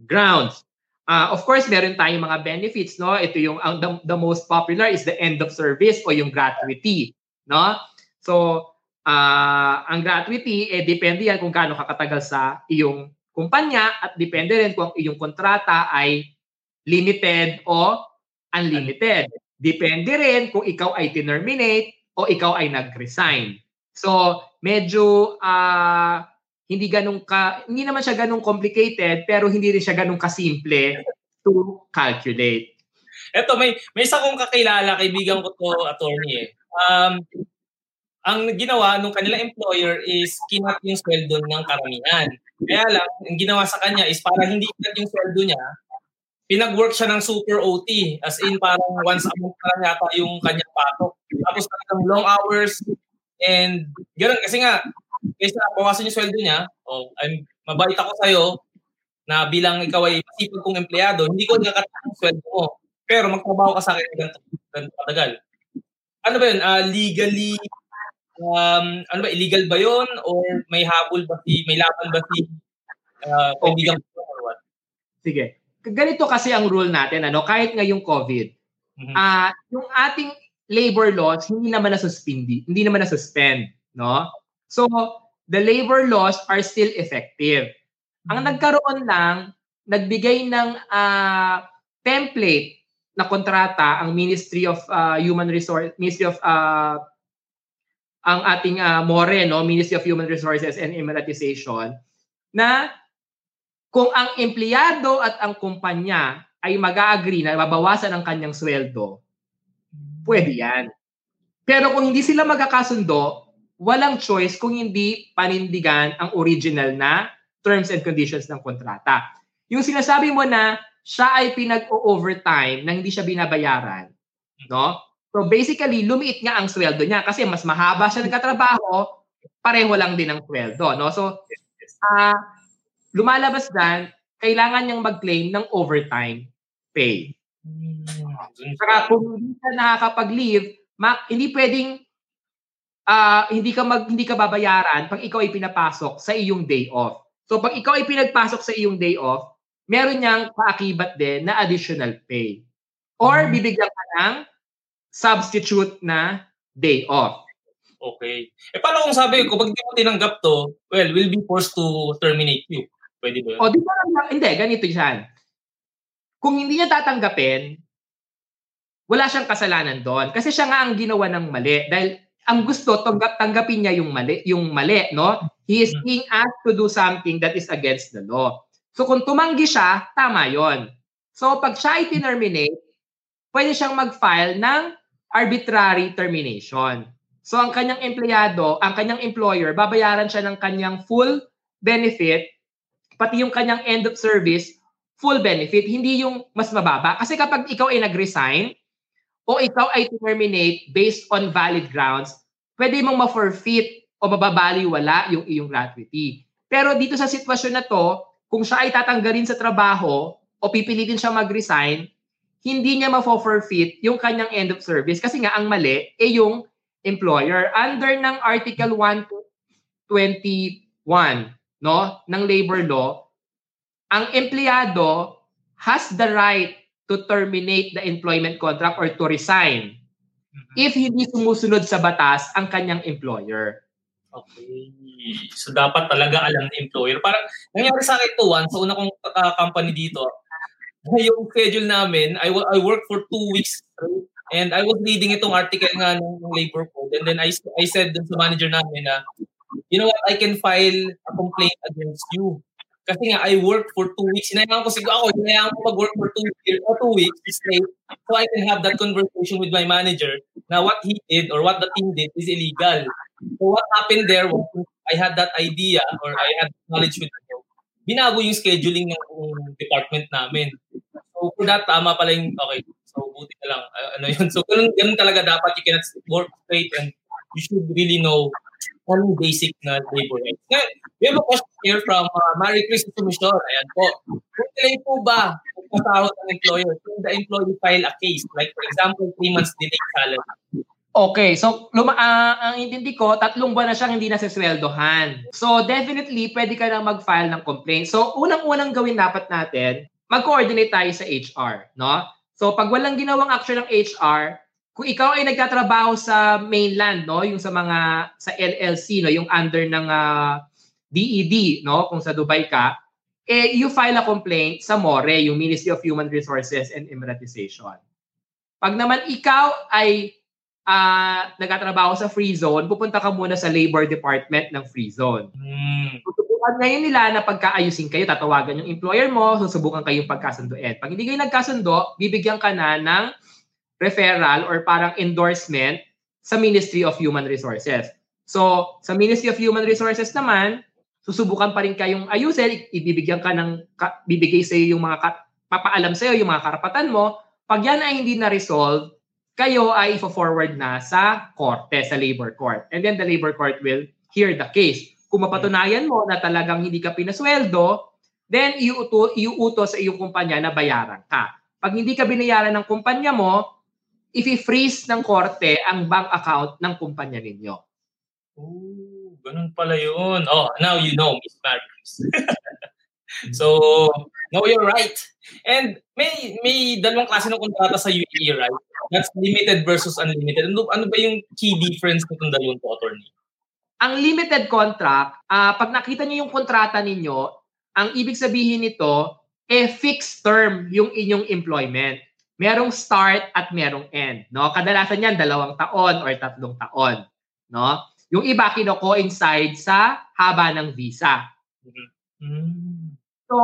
grounds. Uh, of course, meron tayong mga benefits, no? Ito yung ang the, the most popular is the end of service o yung gratuity, no? So, uh, ang gratuity eh depende yan kung gaano kakatagal sa iyong kumpanya at depende rin kung iyong kontrata ay limited o unlimited. Depende rin kung ikaw ay terminate o ikaw ay nag-resign. So, medyo uh, hindi ganun ka hindi naman siya ganun complicated pero hindi rin siya ganun kasimple to calculate. Ito may may isa kong kakilala kaibigan ko to attorney eh. Um ang ginawa nung kanilang employer is kinat yung sweldo ng karamihan. Kaya lang, ang ginawa sa kanya is para hindi kinat yung sweldo niya, pinag-work siya ng super OT. As in, parang once a month lang yata yung kanyang patok. Tapos talagang long hours. And ganoon kasi nga, kaysa bawasan yung sweldo niya, oh, I'm, mabait ako sa'yo na bilang ikaw ay masipag kong empleyado, hindi ko yung sweldo mo. Pero magtrabaho ka sa akin ganito, ganito katagal. Ano ba yun? Uh, legally, um, ano ba, illegal ba yun? Or may habol ba si, may laban ba si uh, kaibigan ko or what? Sige. Ganito kasi ang rule natin, ano, kahit ngayong COVID, mm-hmm. uh, yung ating labor laws, hindi naman na-suspend, hindi naman na-suspend, no? So, the labor laws are still effective. Ang mm-hmm. nagkaroon lang, nagbigay ng uh, template na kontrata ang Ministry of uh, Human Resource Ministry of uh, ang ating uh, MORE no Ministry of Human Resources and Immunization na kung ang empleyado at ang kumpanya ay mag-agree na mabawasan ang kanyang sweldo, pwede yan. Pero kung hindi sila magkakasundo, walang choice kung hindi panindigan ang original na terms and conditions ng kontrata. Yung sinasabi mo na siya ay pinag-overtime na hindi siya binabayaran, no? So basically, lumiit nga ang sweldo niya kasi mas mahaba siya nagkatrabaho, pareho lang din ang sweldo, no? So uh, lumalabas dan, kailangan niyang mag-claim ng overtime pay. Saka kung hindi ka nakakapag-leave, ma- hindi pwedeng uh, hindi ka mag hindi ka babayaran pag ikaw ay pinapasok sa iyong day off. So pag ikaw ay pinagpasok sa iyong day off, meron niyang paakibat din na additional pay. Or mm. bibigyan ka ng substitute na day off. Okay. Eh paano kung sabi ko, pag hindi mo tinanggap to, well, we'll be forced to terminate you. Pwede ba yun? O, di ba hindi, ganito yan. Kung hindi niya tatanggapin, wala siyang kasalanan doon. Kasi siya nga ang ginawa ng mali. Dahil ang gusto tanggap tanggapin niya yung mali, yung mali, no? He is hmm. being asked to do something that is against the law. So kung tumanggi siya, tama 'yon. So pag siya ay terminate, pwede siyang mag-file ng arbitrary termination. So ang kanyang empleyado, ang kanyang employer, babayaran siya ng kanyang full benefit, pati yung kanyang end of service, full benefit, hindi yung mas mababa. Kasi kapag ikaw ay nag-resign, o ikaw ay terminate based on valid grounds, pwede mong ma-forfeit o mababaliwala yung iyong gratuity. Pero dito sa sitwasyon na to, kung siya ay tatanggalin sa trabaho o pipilitin siya mag-resign, hindi niya ma-forfeit yung kanyang end of service kasi nga ang mali ay yung employer. Under ng Article 121 no, ng labor law, ang empleyado has the right to terminate the employment contract or to resign mm-hmm. if hindi sumusunod sa batas ang kanyang employer. Okay. So dapat talaga alam ng employer. Parang nangyari sa akin to once, sa una kong uh, company dito, yung schedule namin, I, I work for two weeks straight. And I was reading itong article nga ng, ng labor code. And then I, I said dun sa manager namin na, you know what, I can file a complaint against you. Kasi nga, I work for two weeks. Hinayaan ko siguro ako, hinayaan ko mag-work for two, years, or two weeks straight so I can have that conversation with my manager na what he did or what the team did is illegal. So what happened there was I had that idea or I had knowledge with him. Binago yung scheduling ng department namin. So for that, tama pala yung, okay, So, buti na lang. Uh, ano yun. So, ganun, ganun talaga dapat. You cannot work straight and you should really know on basic na labor rights. Ngayon, we have a question here from uh, Marie Chris Sumisor. Ayan po. Kung delay po ba pasahod ng employer kung the employee file a case? Like, for example, three months delay salary. Okay, so luma, uh, ang intindi ko, tatlong buwan na siyang hindi nasisweldohan. So definitely, pwede ka na mag-file ng complaint. So unang-unang gawin dapat natin, mag-coordinate tayo sa HR, no? So pag walang ginawang action ng HR, kung ikaw ay nagtatrabaho sa mainland, no, yung sa mga sa LLC, no, yung under ng uh, ah, DED, no, kung sa Dubai ka, eh you file a complaint sa MORE, yung Ministry of Human Resources and Emiratization. Pag naman ikaw ay uh, nagtatrabaho sa free zone, pupunta ka muna sa labor department ng free zone. Mm. Susubukan ngayon nila na pagkaayusin kayo, tatawagan yung employer mo, susubukan kayong pagkasunduin. Pag hindi kayo nagkasundo, bibigyan ka na ng referral or parang endorsement sa Ministry of Human Resources. So, sa Ministry of Human Resources naman, susubukan pa rin kayong ayusin, ibibigyan ka ng, ka, bibigay sa iyo yung mga, ka, papaalam sa iyo yung mga karapatan mo. Pag yan ay hindi na-resolve, kayo ay forward na sa korte, sa labor court. And then the labor court will hear the case. Kung mapatunayan mo na talagang hindi ka pinasweldo, then iuto, iuuto sa iyong kumpanya na bayaran ka. Pag hindi ka binayaran ng kumpanya mo, i-freeze ng korte ang bank account ng kumpanya ninyo. Oh, ganun pala yun. Oh, now you know, Miss Marcus. [LAUGHS] so, no, you're right. And may may dalawang klase ng kontrata sa UAE, right? That's limited versus unlimited. Ano, ano ba yung key difference nitong dalawang to, attorney? Ang limited contract, uh, pag nakita niyo yung kontrata ninyo, ang ibig sabihin nito, eh fixed term yung inyong employment. Merong start at merong end, no? Kadalasan yan dalawang taon or tatlong taon, no? Yung iba kino-coincide sa haba ng visa. Mm-hmm. So,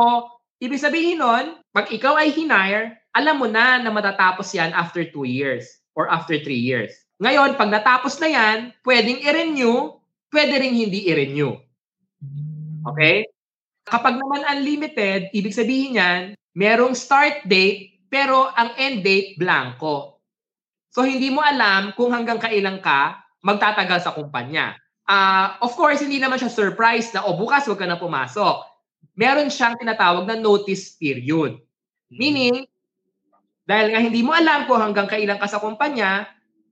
ibig sabihin nun, pag ikaw ay hinire, alam mo na na matatapos yan after two years or after three years. Ngayon, pag natapos na yan, pwedeng i-renew pwede rin hindi i-renew. Okay? Kapag naman unlimited, ibig sabihin yan, merong start date, pero ang end date, blanco. So, hindi mo alam kung hanggang kailan ka magtatagal sa kumpanya. Uh, of course, hindi naman siya surprise na, o oh, bukas wag ka na pumasok. Meron siyang tinatawag na notice period. Meaning, dahil nga hindi mo alam kung hanggang kailan ka sa kumpanya,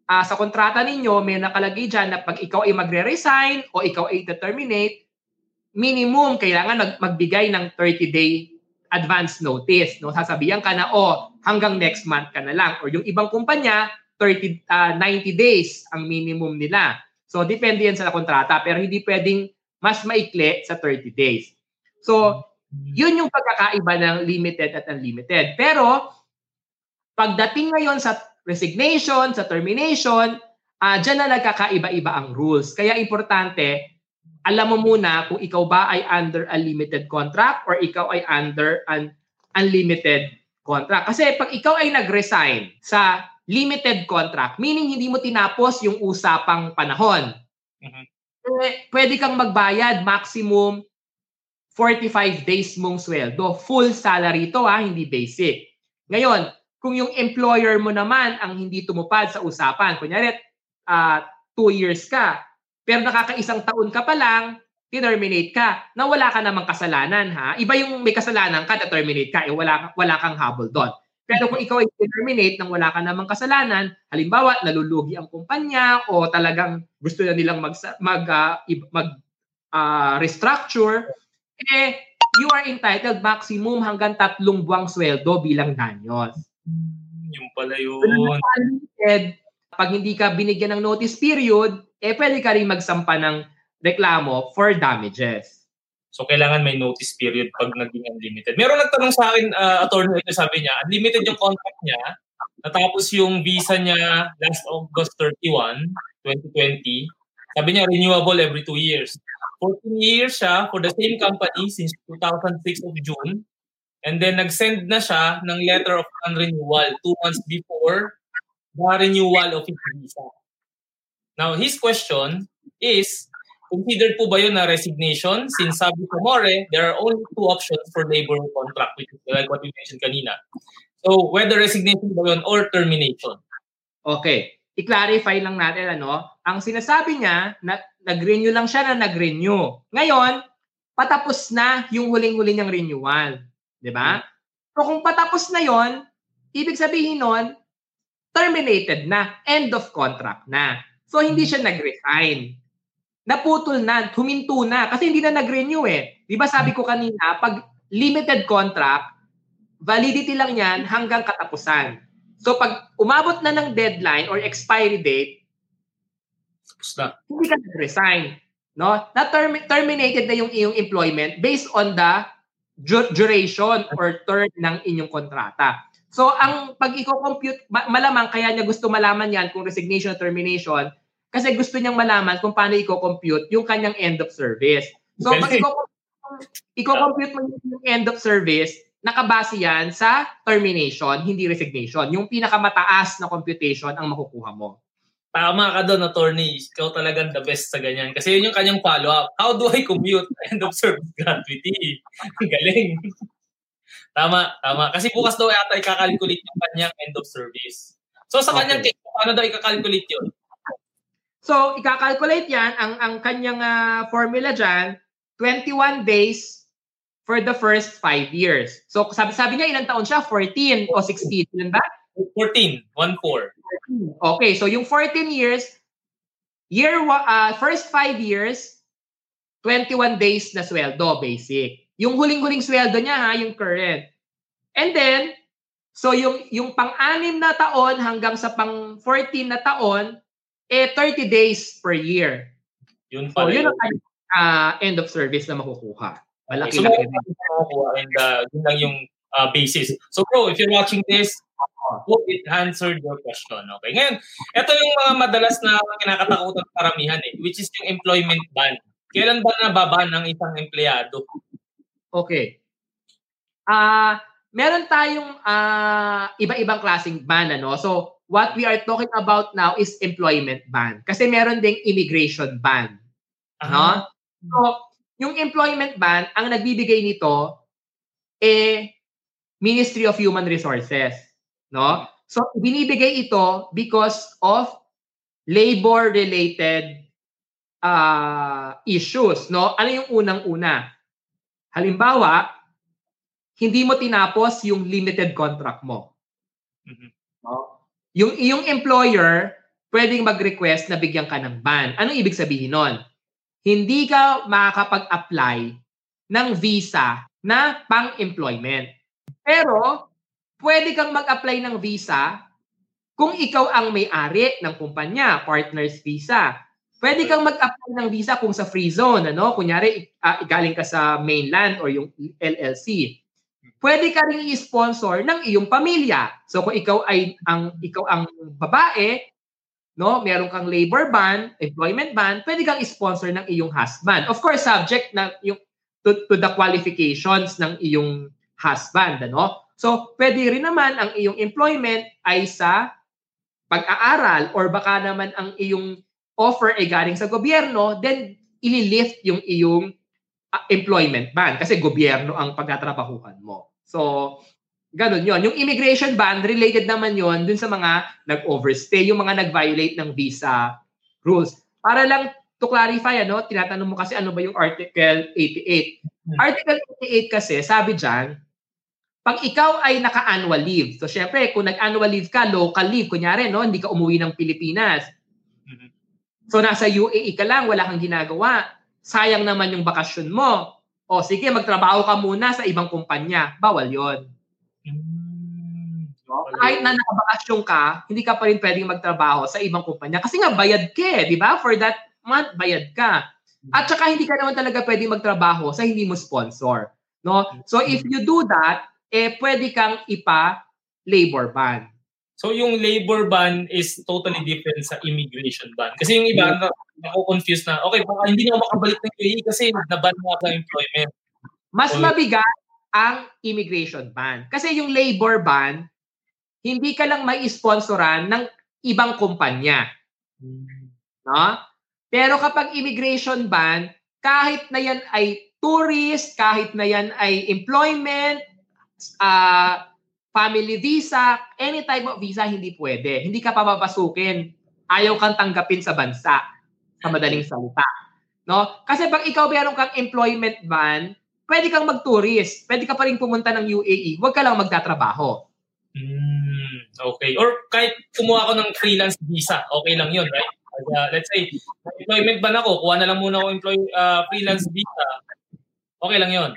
uh, sa kontrata ninyo, may nakalagay dyan na pag ikaw ay magre-resign o ikaw ay terminate minimum kailangan mag- magbigay ng 30-day advance notice. No? Sasabihan ka na, oh, hanggang next month ka na lang. Or yung ibang kumpanya, 30, uh, 90 days ang minimum nila. So, depende yan sa kontrata. Pero hindi pwedeng mas maikli sa 30 days. So, yun yung pagkakaiba ng limited at unlimited. Pero, pagdating ngayon sa resignation, sa termination, uh, dyan na nagkakaiba-iba ang rules. Kaya importante, alam mo muna kung ikaw ba ay under a limited contract or ikaw ay under an unlimited contract. Kasi pag ikaw ay nag-resign sa limited contract, meaning hindi mo tinapos yung usapang panahon, mm-hmm. eh, pwede kang magbayad maximum 45 days mong sweldo. Full salary to ha, hindi basic. Ngayon, kung yung employer mo naman ang hindi tumupad sa usapan, kunyari, uh, two years ka, pero nakakaisang taon ka pa lang, terminate ka, na wala ka namang kasalanan ha. Iba yung may kasalanan ka, terminate ka, eh wala, wala kang habol doon. Pero kung ikaw ay terminate nang wala ka namang kasalanan, halimbawa nalulugi ang kumpanya o talagang gusto na nilang mag mag uh, mag uh, restructure, eh you are entitled maximum hanggang tatlong buwang sweldo bilang danyos. Yung pala yun. Pag hindi ka binigyan ng notice period, eh pwede ka rin magsampa ng reklamo for damages. So, kailangan may notice period pag naging unlimited. Meron nagtanong sa akin, uh, attorney, ito sabi niya, unlimited yung contract niya, natapos yung visa niya last August 31, 2020. Sabi niya, renewable every two years. 14 years siya for the same company since 2006 of June. And then nag-send na siya ng letter of non-renewal two months before the renewal of his visa. Now, his question is, Considered po ba yun na resignation? Since sabi ko more, there are only two options for labor contract, which is like what you mentioned kanina. So, whether resignation ba yun or termination. Okay. I-clarify lang natin, ano, ang sinasabi niya, na, nag-renew lang siya na nag-renew. Ngayon, patapos na yung huling-huli niyang renewal. Di ba? Hmm. So, kung patapos na yon ibig sabihin nun, terminated na, end of contract na. So, hindi siya nag-resign naputol na, huminto na kasi hindi na nag-renew eh. 'Di ba sabi ko kanina, pag limited contract, validity lang 'yan hanggang katapusan. So pag umabot na ng deadline or expiry date, tapos na. Hindi ka nag-resign, no? Na term- terminated na yung iyong employment based on the du- duration or term ng inyong kontrata. So ang pag i-compute malamang kaya niya gusto malaman 'yan kung resignation or termination kasi gusto niyang malaman kung paano i-compute yung kanyang end of service. So, pag i-compute mo yung end of service, nakabase yan sa termination, hindi resignation. Yung pinakamataas na computation ang makukuha mo. Tama ka doon, attorney. Ikaw talagang the best sa ganyan. Kasi yun yung kanyang follow-up. How do I commute [LAUGHS] end of service gratuity? Galing. tama, tama. Kasi bukas daw yata ikakalculate yung kanyang end of service. So sa kanyang okay. case, paano daw ikakalculate yun? So, ika-calculate yan, ang, ang kanyang uh, formula dyan, 21 days for the first 5 years. So, sabi, sabi niya, ilang taon siya? 14 o 16? Ilan ba? 14. 1-4. Okay, so yung 14 years, year uh, first 5 years, 21 days na sweldo, basic. Yung huling-huling sweldo niya, ha, yung current. And then, so yung, yung pang-anim na taon hanggang sa pang-14 na taon, eh 30 days per year. Yun pa. So, yun ang uh, end of service na makukuha. Malaki so, laki din. And uh, yun lang yung uh, basis. So bro, if you're watching this, hope it answered your question. Okay. Ngayon, ito yung mga madalas na kinakatakutan ng karamihan eh, which is yung employment ban. Kailan ba nababa ng isang empleyado? Okay. Ah, uh, meron tayong uh, iba-ibang klaseng ban ano. So, what we are talking about now is employment ban. Kasi meron ding immigration ban. Uh-huh. No? So, yung employment ban, ang nagbibigay nito, eh, Ministry of Human Resources. No? So, binibigay ito because of labor-related uh, issues. No? Ano yung unang-una? Halimbawa, hindi mo tinapos yung limited contract mo. Mm-hmm. Yung iyong employer, pwedeng mag-request na bigyan ka ng ban. Anong ibig sabihin nun? Hindi ka makakapag-apply ng visa na pang-employment. Pero, pwede kang mag-apply ng visa kung ikaw ang may-ari ng kumpanya, partner's visa. Pwede kang mag-apply ng visa kung sa free zone, ano? Kunyari, uh, galing ka sa mainland or yung LLC pwede ka ring i-sponsor ng iyong pamilya. So kung ikaw ay ang ikaw ang babae, no, meron kang labor ban, employment ban, pwede kang i-sponsor ng iyong husband. Of course, subject na yung to, to the qualifications ng iyong husband, ano? So, pwede rin naman ang iyong employment ay sa pag-aaral or baka naman ang iyong offer ay galing sa gobyerno, then ililift yung iyong uh, employment ban kasi gobyerno ang pagtatrabahuhan mo. So, ganun yon. Yung immigration ban, related naman yon dun sa mga nag-overstay, yung mga nag-violate ng visa rules. Para lang to clarify, ano, tinatanong mo kasi ano ba yung Article 88. Hmm. Article 88 kasi, sabi dyan, pag ikaw ay naka-annual leave, so syempre, kung nag-annual leave ka, local leave, kunyari, no, hindi ka umuwi ng Pilipinas. Mm-hmm. So nasa UAE ka lang, wala kang ginagawa. Sayang naman yung bakasyon mo. O sige, magtrabaho ka muna sa ibang kumpanya. Bawal yon. Mm, no? Kahit na nakabakasyon ka, hindi ka pa rin pwedeng magtrabaho sa ibang kumpanya. Kasi nga, bayad ka eh, di ba? For that month, bayad ka. At saka hindi ka naman talaga pwede magtrabaho sa hindi mo sponsor. No? So if you do that, eh pwede kang ipa labor ban. So yung labor ban is totally different sa immigration ban. Kasi yung iba, na, ako-confused na, okay, baka hindi na makabalik ng UAE kasi naban mo ako employment. Mas Okay. mabigat ang immigration ban. Kasi yung labor ban, hindi ka lang may sponsoran ng ibang kumpanya. No? Pero kapag immigration ban, kahit na yan ay tourist, kahit na yan ay employment, ah, family visa, any type of visa, hindi pwede. Hindi ka papapasukin. Ayaw kang tanggapin sa bansa. Sa madaling salita. No? Kasi pag ikaw meron kang employment ban, pwede kang mag-tourist. Pwede ka pa rin pumunta ng UAE. Huwag ka lang magtatrabaho. Mm, okay. Or kahit kumuha ako ng freelance visa, okay lang yun, right? Uh, let's say, employment ban ako, kuha na lang muna ako employ, uh, freelance visa, okay lang yun.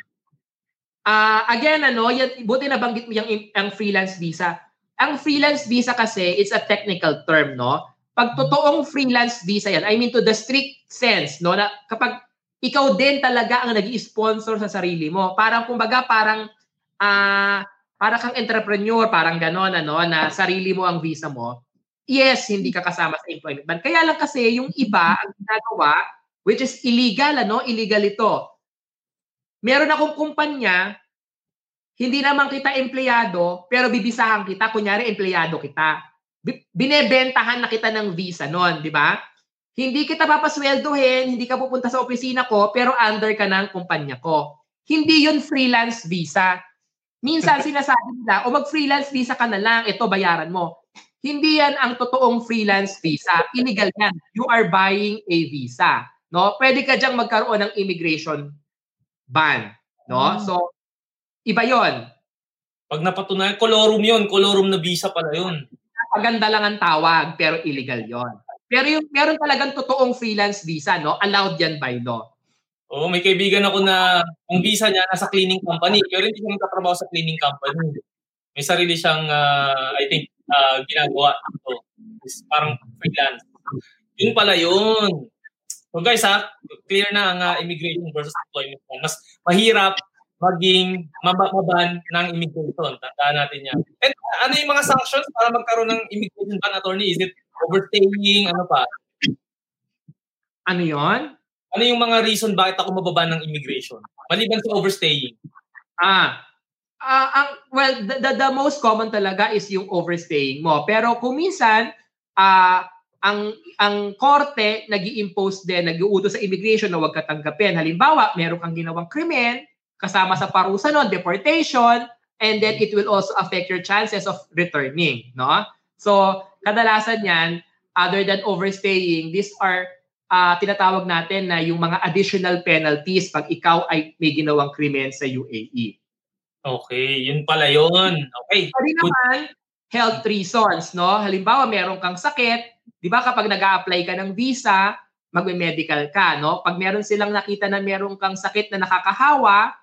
Ah, again, ano, yan, buti nabanggit mo yung ang freelance visa. Ang freelance visa kasi, it's a technical term, no? Pag totoong freelance visa yan, I mean to the strict sense, no, na kapag ikaw din talaga ang nag sponsor sa sarili mo, parang kumbaga parang ah para kang entrepreneur, parang ganon, ano, na sarili mo ang visa mo, yes, hindi ka kasama sa employment ban. Kaya lang kasi yung iba ang ginagawa, which is illegal, ano, illegal ito. Meron akong kumpanya, hindi naman kita empleyado, pero bibisahan kita, kunyari empleyado kita. Bi- Binebentahan na kita ng visa noon, di ba? Hindi kita papasweldohin, hindi ka pupunta sa opisina ko, pero under ka ng kumpanya ko. Hindi yun freelance visa. Minsan [LAUGHS] sinasabi nila, o mag-freelance visa ka na lang, ito bayaran mo. Hindi yan ang totoong freelance visa. Illegal yan. You are buying a visa. No? Pwede ka diyang magkaroon ng immigration ban. No? Ah. So, iba yon. Pag napatunayan, colorum yun, colorum na visa pala yun. Paganda lang ang tawag, pero illegal yon. Pero yung meron talagang totoong freelance visa, no? Allowed yan by law. Oo, may kaibigan ako na ang visa niya nasa cleaning company, pero hindi siya nagtatrabaho sa cleaning company. May sarili siyang, ah, I think, ah, ginagawa. So, is parang freelance. Yun pala yun. So guys ha, clear na ang ah, immigration versus employment. Mas mahirap maging mab- maban ng immigration. Tandaan natin yan. And ah, ano yung mga sanctions para magkaroon ng immigration ban attorney? Is it overstaying? Ano pa? Ano yon? Ano yung mga reason bakit ako mababa ng immigration? Maliban sa overstaying. Ah, ah, ang well the, the, the most common talaga is yung overstaying mo. Pero kung minsan ah ang ang korte nag-i-impose din, nag-uutos sa immigration na huwag ka tanggapin. Halimbawa, meron kang ginawang krimen, kasama sa parusa nun, deportation, and then it will also affect your chances of returning, no? So, kadalasan yan, other than overstaying, these are ah, tinatawag natin na yung mga additional penalties pag ikaw ay may ginawang krimen sa UAE. Okay, yun pala yun. Okay. Pwede naman, health reasons, no? Halimbawa, meron kang sakit, di ba kapag nag apply ka ng visa, magme-medical ka, no? Pag meron silang nakita na meron kang sakit na nakakahawa,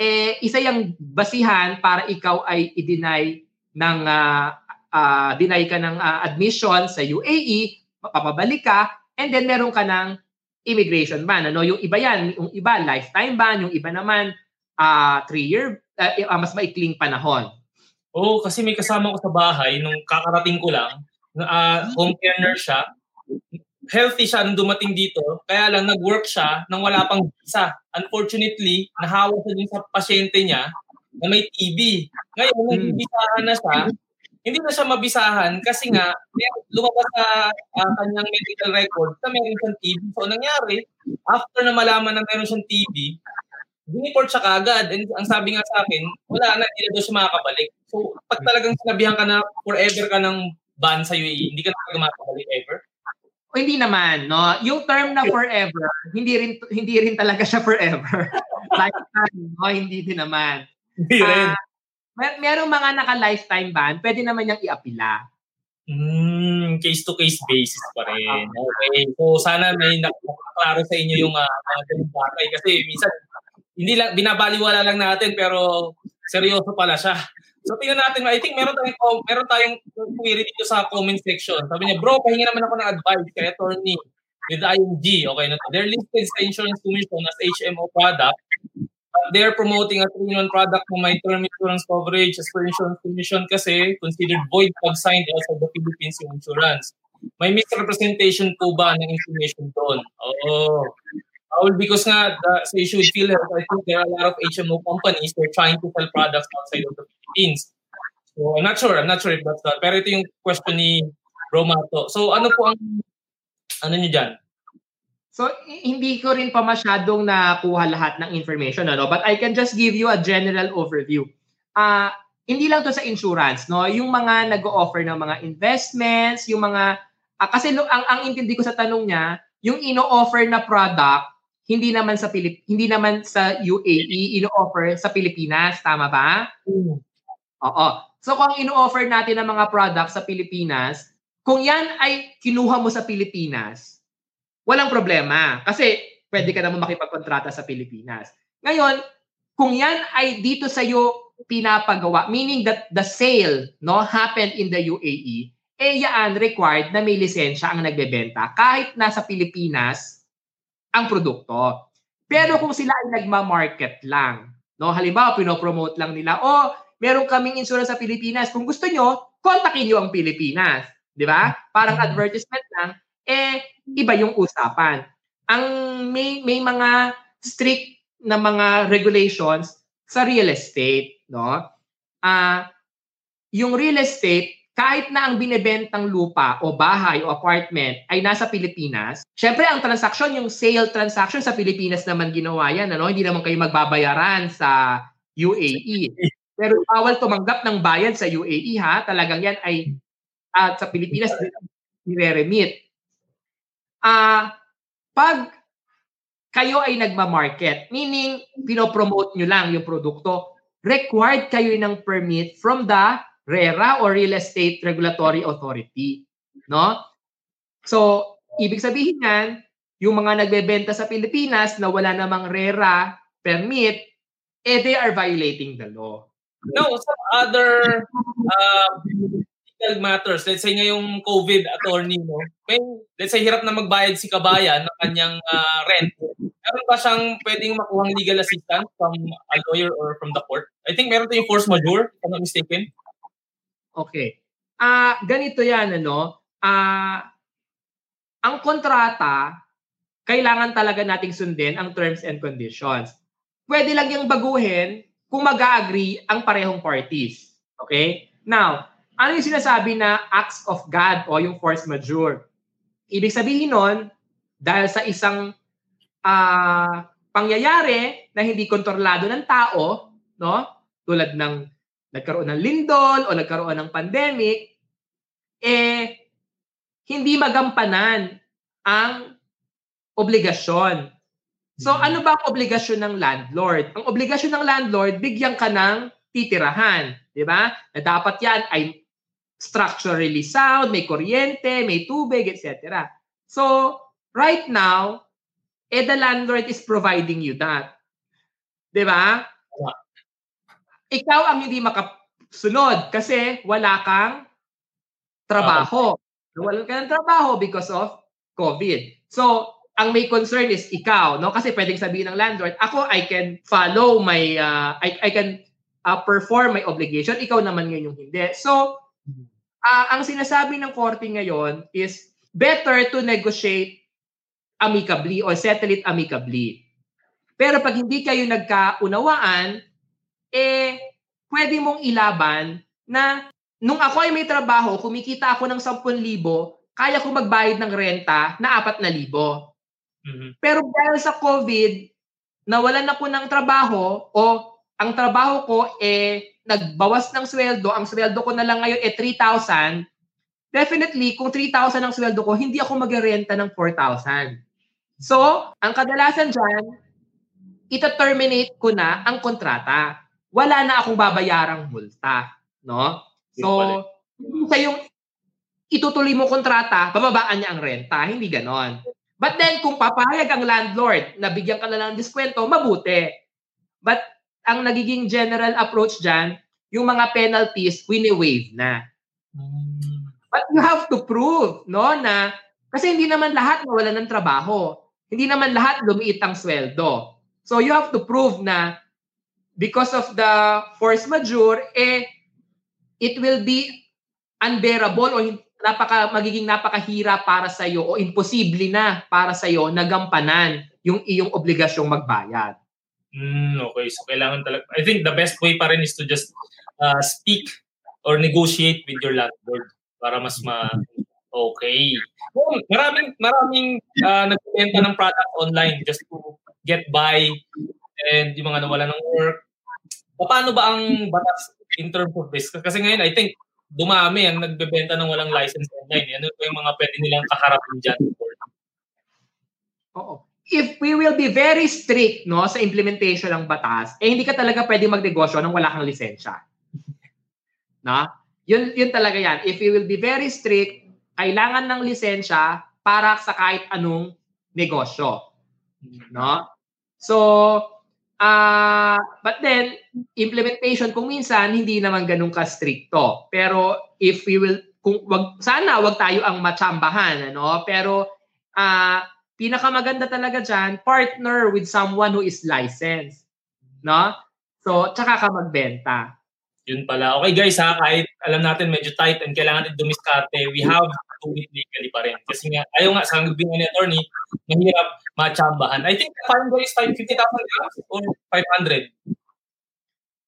eh, isa yung basihan para ikaw ay i-deny ng, ah, ah, deny ka ng ah, admission sa UAE, papabalik ka, and then meron ka ng immigration ban. Ano? Yung iba yan, yung iba lifetime ban, yung iba naman ah three-year, ah, mas maikling panahon. Oo, kasi may kasama ko sa bahay nung kakarating ko lang, na ah, home care nurse siya. Healthy siya nung dumating dito, kaya lang nag-work siya nang wala pang visa. Unfortunately, nahawa siya dun sa pasyente niya na may TB. Ngayon, Hmm. bisahan na siya, hindi na siya mabisahan kasi nga may- lumabas sa ah, kanyang medical record na meron siyang TB. So, ang nangyari, after na malaman na meron siyang TB, diniport siya kagad. And ang sabi nga sa akin, wala na, hindi na daw siya makakabalik. So, pag talagang sinabihan ka na forever ka ng ban sa UAE, hindi ka na talaga makakabalik ever. O hindi naman, no? Yung term na forever, hindi rin hindi rin talaga siya forever. [LAUGHS] Lifetime, no? Hindi din naman. Hindi rin. Ah, mer- merong mga naka-lifetime ban, pwede naman niyang iapila. Mm, case-to-case basis pa rin. Okay. So, sana may nakaklaro sa inyo yung uh, mga bagay. Kasi minsan, hindi lang, binabaliwala lang natin, pero seryoso pala siya. So, tingnan natin. I think meron tayong, com- meron tayong query dito sa comment section. Sabi niya, bro, pahingi naman ako ng advice kay attorney. with ING. Okay na to. They're listed sa Insurance Commission as HMO product. But they're promoting a 3-in-1 product na may term insurance coverage as per Insurance Commission kasi considered void pag signed outside the Philippines insurance. May misrepresentation po ba ng information doon? Oo. Paul, because nga the, sa issue with PhilHealth, I think there are a lot of HMO companies that are trying to sell products outside of the Philippines. So I'm not sure, I'm not sure if that's that. Pero ito yung question ni Romato. So ano po ang, ano nyo dyan? So hindi ko rin pa masyadong nakuha lahat ng information ano, but I can just give you a general overview. Ah, uh, hindi lang to sa insurance, no? Yung mga nag-o-offer ng mga investments, yung mga uh, kasi no, ang ang intindi ko sa tanong niya, yung ino-offer na product hindi naman sa Pilip hindi naman sa UAE ino-offer sa Pilipinas, tama ba? Mm. Oo. So kung ino-offer natin ng mga products sa Pilipinas, kung yan ay kinuha mo sa Pilipinas, walang problema kasi pwede ka naman makipagkontrata sa Pilipinas. Ngayon, kung yan ay dito sa iyo pinapagawa, meaning that the sale no happened in the UAE, eh yan required na may lisensya ang nagbebenta kahit nasa Pilipinas ang produkto. Pero kung sila ay nagma-market lang, no, halimbawa pinopromote lang nila, oh, meron kaming insurance sa Pilipinas. Kung gusto nyo, kontakin nyo ang Pilipinas. Di ba? Parang mm-hmm. advertisement lang, eh, iba yung usapan. Ang may, may mga strict na mga regulations sa real estate, no? Ah, uh, yung real estate, kahit na ang binebentang lupa o bahay o apartment ay nasa Pilipinas, syempre ang transaksyon, yung sale transaction sa Pilipinas naman ginawa yan. Ano? Hindi naman kayo magbabayaran sa UAE. Pero bawal tumanggap ng bayad sa UAE ha. Talagang yan ay at uh, sa Pilipinas nire-remit. Ah, uh, pag kayo ay nagma-market, meaning pinopromote nyo lang yung produkto, required kayo ng permit from the RERA or Real Estate Regulatory Authority. No? So, ibig sabihin yan, yung mga nagbebenta sa Pilipinas na wala namang RERA permit, eh they are violating the law. No, some other uh, legal matters. Let's say ngayong COVID attorney, no? May, let's say hirap na magbayad si kabayan ng kanyang uh, rent. Meron ba siyang pwedeng makuhang legal assistance from a lawyer or from the court? I think meron tayong force majeure, if I'm not mistaken. Okay. Ah, uh, ganito 'yan ano. Ah, uh, ang kontrata kailangan talaga nating sundin ang terms and conditions. Pwede lang yung baguhin kung mag-agree ang parehong parties. Okay? Now, ano yung sinasabi na acts of God o yung force majeure? Ibig sabihin nun, dahil sa isang uh, pangyayari na hindi kontrolado ng tao, no? Tulad ng nagkaroon ng lindol o nagkaroon ng pandemic, eh, hindi magampanan ang obligasyon. So hmm. ano ba ang obligasyon ng landlord? Ang obligasyon ng landlord, bigyan ka ng titirahan. Di ba? Na dapat yan ay structurally sound, may kuryente, may tubig, etc. So, right now, eh, the landlord is providing you that. Di ba? Ikaw ang hindi makasunod kasi wala kang trabaho. Wala kang trabaho because of COVID. So, ang may concern is ikaw, no? Kasi pwedeng sabihin ng landlord, ako I can follow my uh, I I can uh, perform my obligation, ikaw naman ngayon yung hindi. So, uh, ang sinasabi ng korte ngayon is better to negotiate amicably or settle it amicably. Pero pag hindi kayo nagkaunawaan, eh, pwede mong ilaban na nung ako ay may trabaho, kumikita ako ng 10,000, kaya ko magbayad ng renta na 4,000. Mm-hmm. Pero dahil sa COVID, nawalan ako ng trabaho o ang trabaho ko eh nagbawas ng sweldo, ang sweldo ko na lang ngayon eh 3,000, definitely kung 3,000 ang sweldo ko, hindi ako magrenta ng 4,000. So, ang kadalasan dyan, ita-terminate ko na ang kontrata wala na akong babayarang multa, no? So, sa yung itutuloy mo kontrata, bababaan niya ang renta, hindi ganon. But then, kung papayag ang landlord na bigyan ka na lang ng diskwento, mabuti. But ang nagiging general approach dyan, yung mga penalties, wini-waive na. But you have to prove, no, na Kasi hindi naman lahat nawala ng trabaho. Hindi naman lahat lumiit ang sweldo. So you have to prove na because of the force majeure, eh, it will be unbearable o napaka, magiging napakahira para sa iyo o imposible na para sa iyo na gampanan yung iyong obligasyong magbayad. Mm, okay, so kailangan talaga. I think the best way pa rin is to just uh, speak or negotiate with your landlord para mas ma Okay. Well, maraming maraming uh, nagbebenta ng product online just to get by and yung mga nawala ng work. Paano ba ang batas in terms of this? Kasi ngayon, I think, dumami ang nagbebenta ng walang license online. Ano ba yung mga pwede nilang kaharapin dyan? Oo. If we will be very strict no sa implementation ng batas, eh hindi ka talaga pwede magnegosyo nang wala kang lisensya. [LAUGHS] Na? Yun, yun talaga yan. If we will be very strict, kailangan ng lisensya para sa kahit anong negosyo. No? So, uh, but then, implementation kung minsan hindi naman ganun ka-stricto. Pero if we will, kung wag, sana wag tayo ang matsambahan, ano? Pero uh, pinakamaganda talaga dyan, partner with someone who is licensed. No? So, tsaka ka magbenta. Yun pala. Okay guys ha, kahit alam natin medyo tight and kailangan natin dumiskarte, we have do it legally pa rin. Kasi nga, ayaw nga, sa hanggang ni attorney, mahirap machambahan. I think the fine is 50,000 or 500.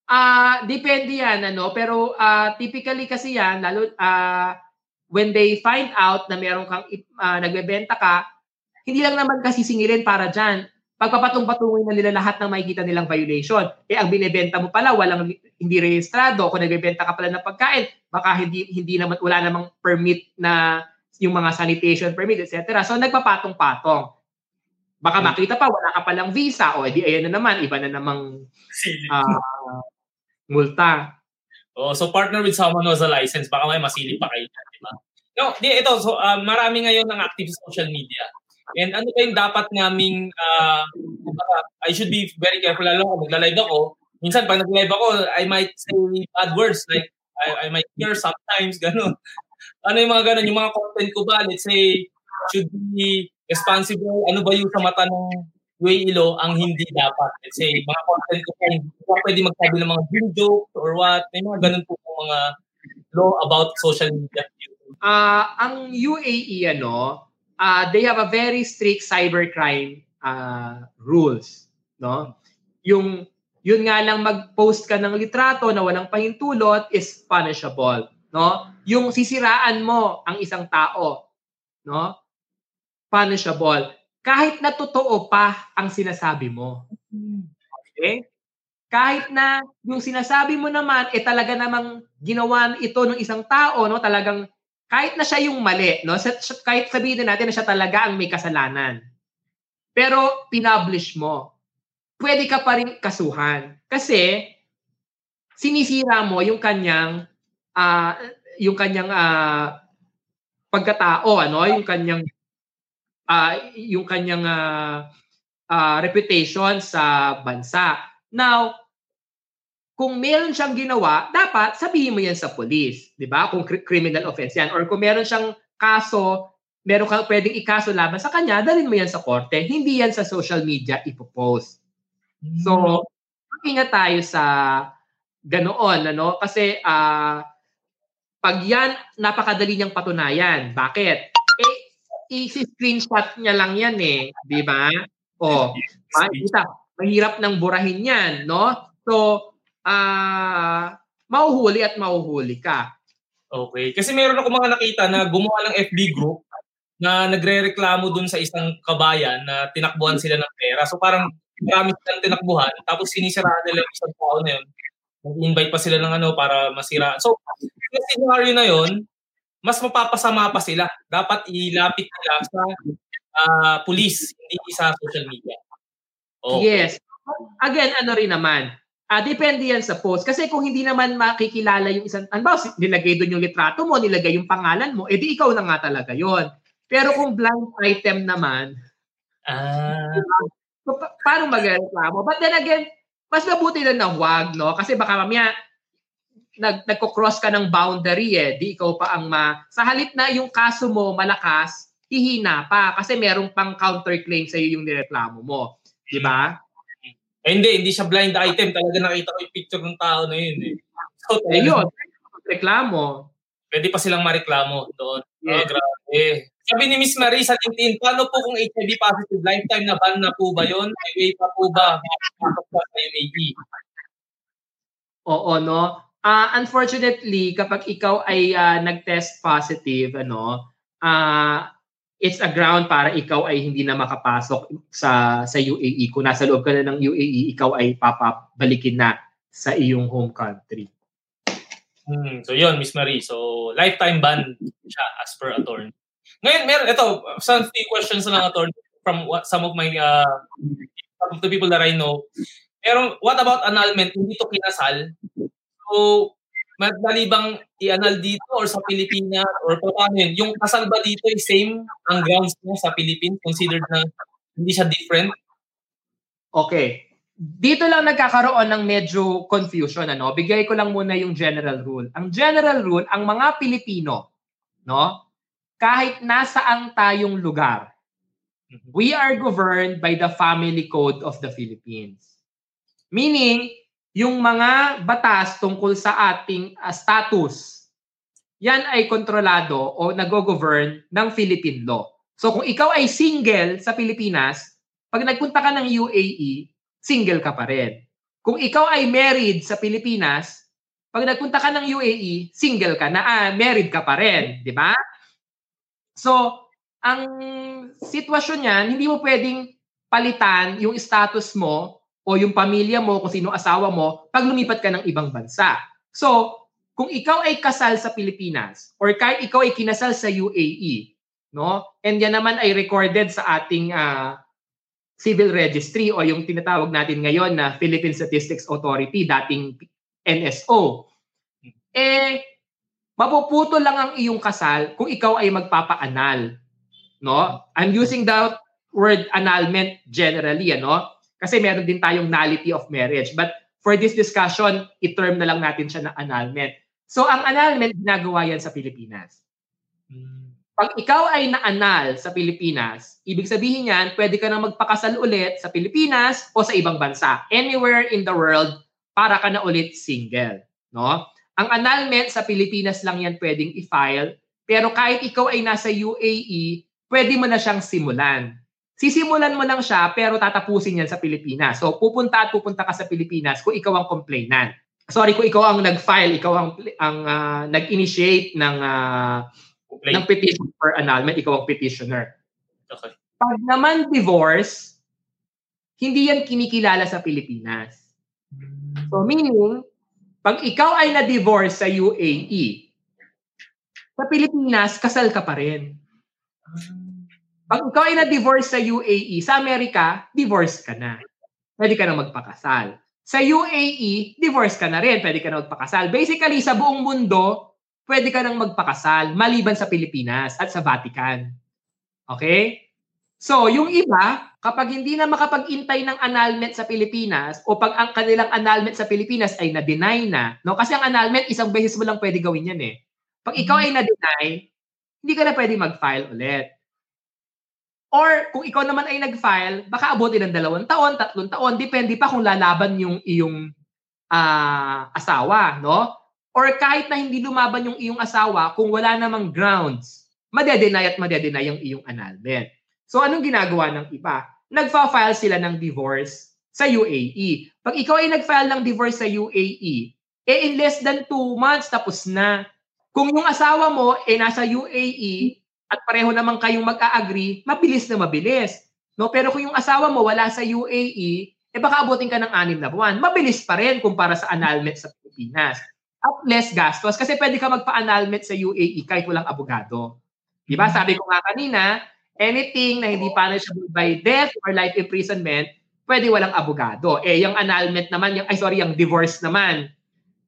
Ah, uh, depende yan ano, pero uh, typically kasi yan lalo uh, when they find out na meron kang uh, nagbebenta ka, hindi lang naman kasi singilin para diyan pagpapatong-patungin na nila lahat ng makikita nilang violation. Eh, ang binebenta mo pala, walang hindi rehistrado. Kung nagbebenta ka pala ng pagkain, baka hindi, hindi naman, wala namang permit na yung mga sanitation permit, etc. So, nagpapatong-patong. Baka hmm. makita pa, wala ka palang visa. O, edi ayan na naman, iba na namang uh, multa. Oh, so partner with someone who has a license, baka may masilip pa kayo, di ba? No, di, ito, so, uh, marami ngayon ng active social media And ano ba yung dapat naming, uh, I should be very careful lalo kung magla-live ako. Minsan pag nag-live ako, I might say bad words like I, I might hear sometimes, [LAUGHS] gano'n. Ano yung mga gano'n, yung mga content ko ba, let's say, should be responsible, ano ba yung sa mata ng way ilo ang hindi dapat. Let's say, mga content ko pa, hindi pa pwede magsabi ng mga dream jokes or what. May mga ganun po mga law about social media. Ah, uh, ang UAE ano, uh, they have a very strict cybercrime uh, rules, no? Yung yun nga lang mag-post ka ng litrato na walang pahintulot is punishable, no? Yung sisiraan mo ang isang tao, no? Punishable. Kahit na totoo pa ang sinasabi mo. Okay? Kahit na yung sinasabi mo naman eh talaga namang ginawa ito ng isang tao, no? Talagang kahit na siya yung mali, no? Kahit sabihin natin na siya talaga ang may kasalanan. Pero pinublish mo. Pwede ka pa rin kasuhan. Kasi sinisira mo yung kanyang uh, yung kanyang uh, pagkatao, ano? Yung kanyang uh, yung kanyang uh, uh, reputation sa bansa. Now, kung meron siyang ginawa, dapat sabihin mo yan sa police, 'di ba? Kung criminal offense yan or kung meron siyang kaso, meron kang pwedeng ikaso laban sa kanya, dalhin mo yan sa korte. Hindi yan sa social media ipopost. Mm. So, ingat tayo sa ganoon, ano? Kasi uh, pag yan, napakadali niyang patunayan. Bakit? Eh, i-screenshot niya lang yan eh. Di ba? O, makikita, mahirap nang burahin yan, no? So, uh, mauhuli at mauhuli ka. Okay. Kasi meron ako mga nakita na gumawa ng FB group na nagre-reklamo dun sa isang kabayan na tinakbuhan sila ng pera. So parang marami silang tinakbuhan tapos sinisiraan nila yung isang tao na yun. Nag-invite pa sila ng ano para masira. So, yung scenario na yun, mas mapapasama pa sila. Dapat ilapit nila sa uh, police, hindi sa social media. Okay. Yes. Again, ano rin naman, Ah, uh, depende yan sa post. Kasi kung hindi naman makikilala yung isang, ano ba, nilagay doon yung litrato mo, nilagay yung pangalan mo, edi ikaw na nga talaga yon. Pero kung blind item naman, ah. so, pa- paano magreklamo? But then again, mas mabuti na na wag, no? Kasi baka mamaya, nag, nagko-cross ka ng boundary eh, di ikaw pa ang ma... Sa halip na yung kaso mo malakas, hihina pa kasi merong pang counterclaim sa iyo yung nireklamo mo. Di ba? Eh, hindi, hindi siya blind item. Talaga nakita ko yung picture ng tao na yun. Eh. So, Eh yun, reklamo. pwede pa silang mareklamo doon. Yeah. Oh, grabe. Sabi ni Miss Marie sa LinkedIn, paano po kung HIV positive, lifetime na ban na po ba yun? May way pa po ba? Sa UAE? Oo, no? Ah, unfortunately, kapag ikaw ay ah, nag-test positive, ano, ah it's a ground para ikaw ay hindi na makapasok sa sa UAE. Kung nasa loob ka na ng UAE, ikaw ay papabalikin na sa iyong home country. Hmm, so yun, Miss Marie. So, lifetime ban siya as per attorney. Ngayon, meron, ito, some few questions na lang, attorney, from what, some of my, uh, some of the people that I know. Pero, what about annulment? Hindi to kinasal. So, madali bang i-annul dito or sa Pilipinas or paano yun? Yung kasal ba dito is same ang grounds mo sa Philippines? Considered na hindi siya different? Okay. Dito lang nagkakaroon ng medyo confusion ano. Bigay ko lang muna yung general rule. Ang general rule, ang mga Pilipino, no? Kahit nasaan tayong lugar, we are governed by the family code of the Philippines. Meaning, yung mga batas tungkol sa ating uh, status, yan ay kontrolado o nag-govern ng Philippine law. So kung ikaw ay single sa Pilipinas, pag nagpunta ka ng UAE, single ka pa rin. Kung ikaw ay married sa Pilipinas, pag nagpunta ka ng UAE, single ka na, ah, married ka pa rin, di ba? So, ang sitwasyon niyan, hindi mo pwedeng palitan yung status mo o yung pamilya mo, kung sino asawa mo, pag lumipat ka ng ibang bansa. So, kung ikaw ay kasal sa Pilipinas or kahit ikaw ay kinasal sa UAE, no? And yan naman ay recorded sa ating uh, civil registry o yung tinatawag natin ngayon na Philippine Statistics Authority, dating NSO. Eh, mapuputo lang ang iyong kasal kung ikaw ay magpapa-anal. No? I'm using the word annulment generally, ano? Kasi meron din tayong nullity of marriage. But for this discussion, i-term na lang natin siya na annulment. So, ang annulment, ginagawa yan sa Pilipinas. Pag ikaw ay na-annul sa Pilipinas, ibig sabihin yan, pwede ka na magpakasal ulit sa Pilipinas o sa ibang bansa. Anywhere in the world, para ka na ulit single. No? Ang annulment sa Pilipinas lang yan pwedeng i-file, pero kahit ikaw ay nasa UAE, pwede mo na siyang simulan. Sisimulan mo lang siya, pero tatapusin yan sa Pilipinas. So, pupunta at pupunta ka sa Pilipinas kung ikaw ang complainant. Sorry, kung ikaw ang nag-file, ikaw ang, ang uh, nag-initiate ng, uh, ng petition for annulment, ikaw ang petitioner. Okay. Pag naman divorce, hindi yan kinikilala sa Pilipinas. So meaning, pag ikaw ay na-divorce sa UAE, sa Pilipinas, kasal ka pa rin. Pag ikaw ay na-divorce sa UAE, sa Amerika, divorce ka na. Pwede ka na magpakasal. Sa UAE, divorce ka na rin. Pwede ka na magpakasal. Basically, sa buong mundo, pwede ka nang magpakasal maliban sa Pilipinas at sa Vatican. Okay? So, yung iba, kapag hindi na makapag-intay ng annulment sa Pilipinas o pag ang kanilang annulment sa Pilipinas ay na-deny na, no? kasi ang annulment, isang beses mo lang pwede gawin yan eh. Pag ikaw ay na-deny, hindi ka na pwede mag-file ulit. Or kung ikaw naman ay nag-file, baka abutin ng dalawang taon, tatlong taon, depende pa kung lalaban yung iyong uh, asawa, no? Or kahit na hindi lumaban yung iyong asawa, kung wala namang grounds, madedenay at madedenay yung iyong annulment. So anong ginagawa ng iba? Nagfa-file sila ng divorce sa UAE. Pag ikaw ay nag-file ng divorce sa UAE, eh in less than two months, tapos na. Kung yung asawa mo eh nasa UAE, at pareho naman kayong mag-a-agree, mabilis na mabilis. No? Pero kung yung asawa mo wala sa UAE, eh baka abutin ka ng anim na buwan. Mabilis pa rin kumpara sa annulment sa Pilipinas. At less gastos kasi pwede ka magpa-annulment sa UAE kahit walang abogado. Di ba? Sabi ko nga kanina, anything na hindi punishable by death or life imprisonment, pwede walang abogado. Eh, yung annulment naman, yung, ay sorry, yung divorce naman,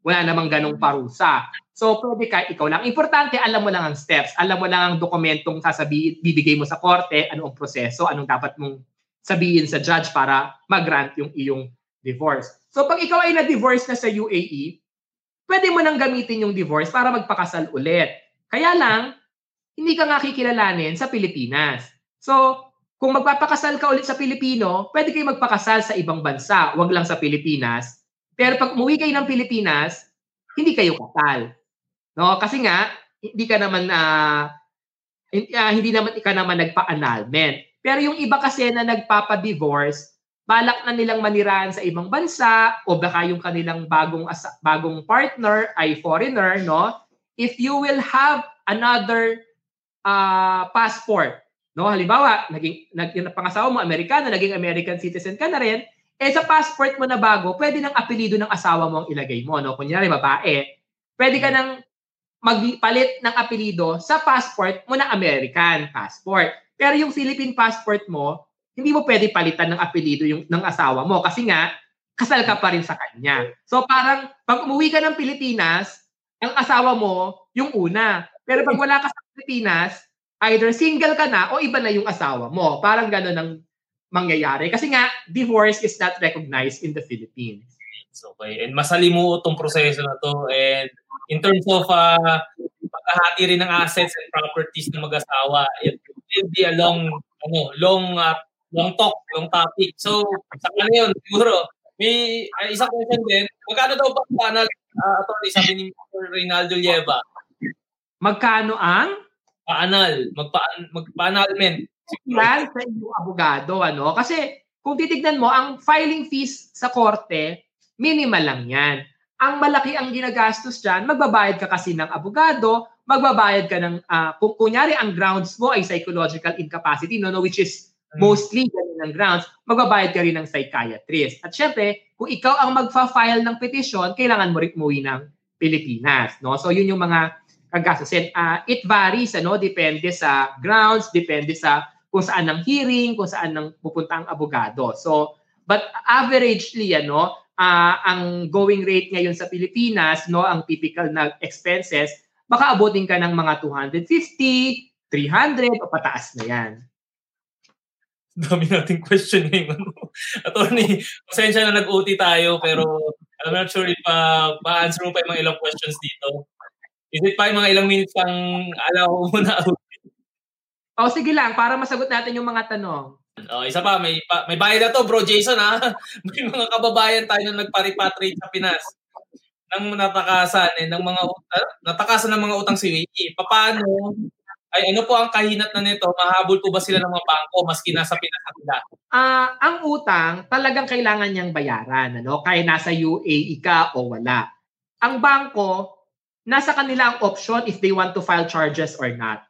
wala namang ganong parusa. So, pwede ka, ikaw lang. Importante, alam mo lang ang steps. Alam mo lang ang dokumentong sasabihin, bibigay mo sa korte, ano ang proseso, anong dapat mong sabihin sa judge para mag-grant yung iyong divorce. So, pag ikaw ay na-divorce na sa UAE, pwede mo nang gamitin yung divorce para magpakasal ulit. Kaya lang, hindi ka nga kikilalanin sa Pilipinas. So, kung magpapakasal ka ulit sa Pilipino, pwede kayo magpakasal sa ibang bansa, wag lang sa Pilipinas. Pero pag umuwi kayo ng Pilipinas, hindi kayo kasal. No? Kasi nga, hindi ka naman uh, hindi naman ka naman nagpa-annulment. Pero yung iba kasi na nagpapa-divorce, balak na nilang manirahan sa ibang bansa o baka yung kanilang bagong bagong partner ay foreigner, no? If you will have another uh, passport, no? Halimbawa, naging nag, yung pangasawa mo Amerikano, naging American citizen ka na rin, eh sa passport mo na bago, pwede ng apelyido ng asawa mo ang ilagay mo, no? Kunyari babae, pwede ka nang magpalit ng apelyido sa passport mo na American passport. Pero yung Philippine passport mo, hindi mo pwede palitan ng apelyido yung ng asawa mo kasi nga kasal ka pa rin sa kanya. So parang pag umuwi ka ng Pilipinas, ang asawa mo yung una. Pero pag wala ka sa Pilipinas, either single ka na o iba na yung asawa mo. Parang gano'n ang mangyayari. Kasi nga, divorce is not recognized in the Philippines. Okay. And masalimuot tong proseso na to. And in terms of uh, pagkahati rin ng assets and properties ng mag-asawa, it will be a long, ano, long, uh, long talk, long topic. So, sa kanya yun, siguro, may uh, isang question din, magkano daw ba panel, uh, attorney, sabi ni Mr. Reynaldo Lieva? Magkano ang? Paanal, magpa magpa-annulment. Yan sa abogado, ano? Kasi kung titignan mo, ang filing fees sa korte, minimal lang yan. Ang malaki ang ginagastos dyan, magbabayad ka kasi ng abogado, magbabayad ka ng, uh, kung kunyari ang grounds mo ay psychological incapacity, no, no, which is hmm. mostly ganun ang grounds, magbabayad ka rin ng psychiatrist. At syempre, kung ikaw ang magfa-file ng petition, kailangan mo rin umuwi ng Pilipinas. No? So yun yung mga kagastusin. Uh, it varies, ano, depende sa grounds, depende sa kung saan ang hearing, kung saan ang pupunta ang abogado. So, but averagely, ano, uh, ang going rate ngayon sa Pilipinas, no, ang typical na expenses, baka abutin ka ng mga 250, 300 o pataas na yan. Dami nating question ngayon. Ano. Attorney, pasensya na nag-OT tayo pero I'm not sure if uh, ma-answer mo pa yung mga ilang questions dito. Is it pa yung mga ilang minutes pang alaw mo na out? Oh, sige lang, para masagot natin yung mga tanong. Oh, isa pa, may pa, may bayad na to, bro Jason ha. [LAUGHS] may mga kababayan tayo na nagpa-repatriate sa Pinas ng natakasan eh, ng mga uh, natakasan ng mga utang si Wiki. Paano ay ano po ang kahinat na nito? Mahabol po ba sila ng mga bangko maski nasa Pinas sila? Ah, uh, ang utang talagang kailangan niyang bayaran, ano? Kaya nasa UAE ka o wala. Ang bangko nasa kanila ang option if they want to file charges or not.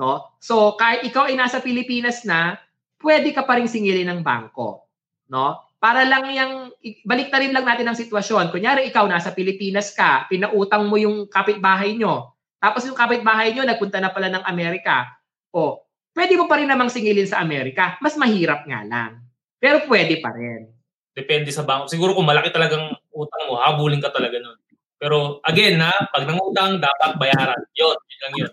No? So, kahit ikaw ay nasa Pilipinas na, pwede ka pa rin singilin ng bangko. No? Para lang yung, balik na rin lang natin ang sitwasyon. Kunyari, ikaw nasa Pilipinas ka, pinautang mo yung kapitbahay nyo. Tapos yung kapitbahay nyo, nagpunta na pala ng Amerika. O, pwede mo pa rin namang singilin sa Amerika. Mas mahirap nga lang. Pero pwede pa rin. Depende sa bangko. Siguro kung malaki talagang utang mo, habulin ka talaga nun. Pero again, na pag nangutang, dapat bayaran. Yun, yun lang yun.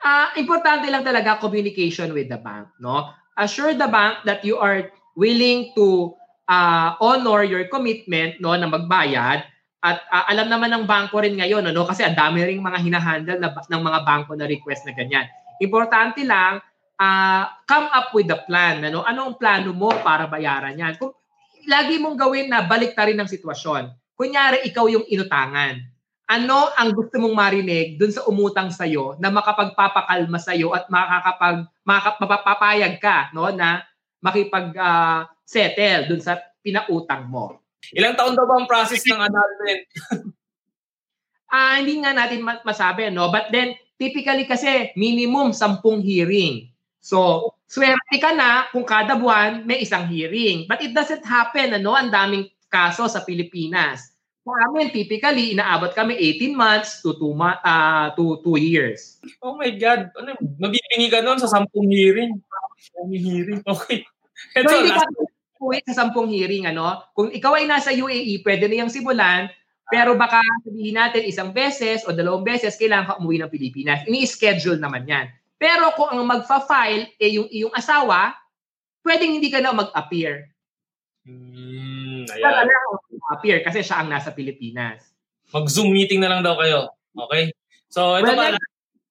Uh, importante lang talaga communication with the bank. No? Assure the bank that you are willing to uh, honor your commitment no na magbayad at uh, alam naman ng bangko rin ngayon ano kasi ang dami ring mga hinahandle na, ng mga bangko na request na ganyan. Importante lang uh, come up with the plan ano ano ang plano mo para bayaran yan. Kung lagi mong gawin na balik ta rin ng sitwasyon. Kunyari, ikaw yung inutangan. Ano ang gusto mong marinig dun sa umutang sa'yo na makapagpapakalma sa'yo at makakapag, makakap, mapapapayag ka no, na makipag-settle uh, dun sa pinautang mo. Ilang taon daw ba ang process ng annulment? [LAUGHS] Ah, uh, hindi nga natin masabi, no? But then, typically kasi, minimum sampung hearing. So, swerte ka na kung kada buwan may isang hearing. But it doesn't happen, ano? Ang daming kaso sa Pilipinas. Sa amin, typically, inaabot kami 18 months to 2 ma- uh, to 2 years. Oh my God. Ano, mabibingi ka noon sa 10 hearing. 10 hearing. Okay. Ito, so, hindi ka uwi sa 10 hearing. Ano? Kung ikaw ay nasa UAE, pwede na yung simulan, pero baka sabihin natin isang beses o dalawang beses, kailangan ka umuwi ng Pilipinas. Ini-schedule naman yan. Pero kung ang magfa-file eh yung iyong asawa, pwedeng hindi ka na mag-appear. Hmm, ayan. appear kasi siya ang nasa Pilipinas. Mag-Zoom meeting na lang daw kayo. Okay? So, ito well, pa.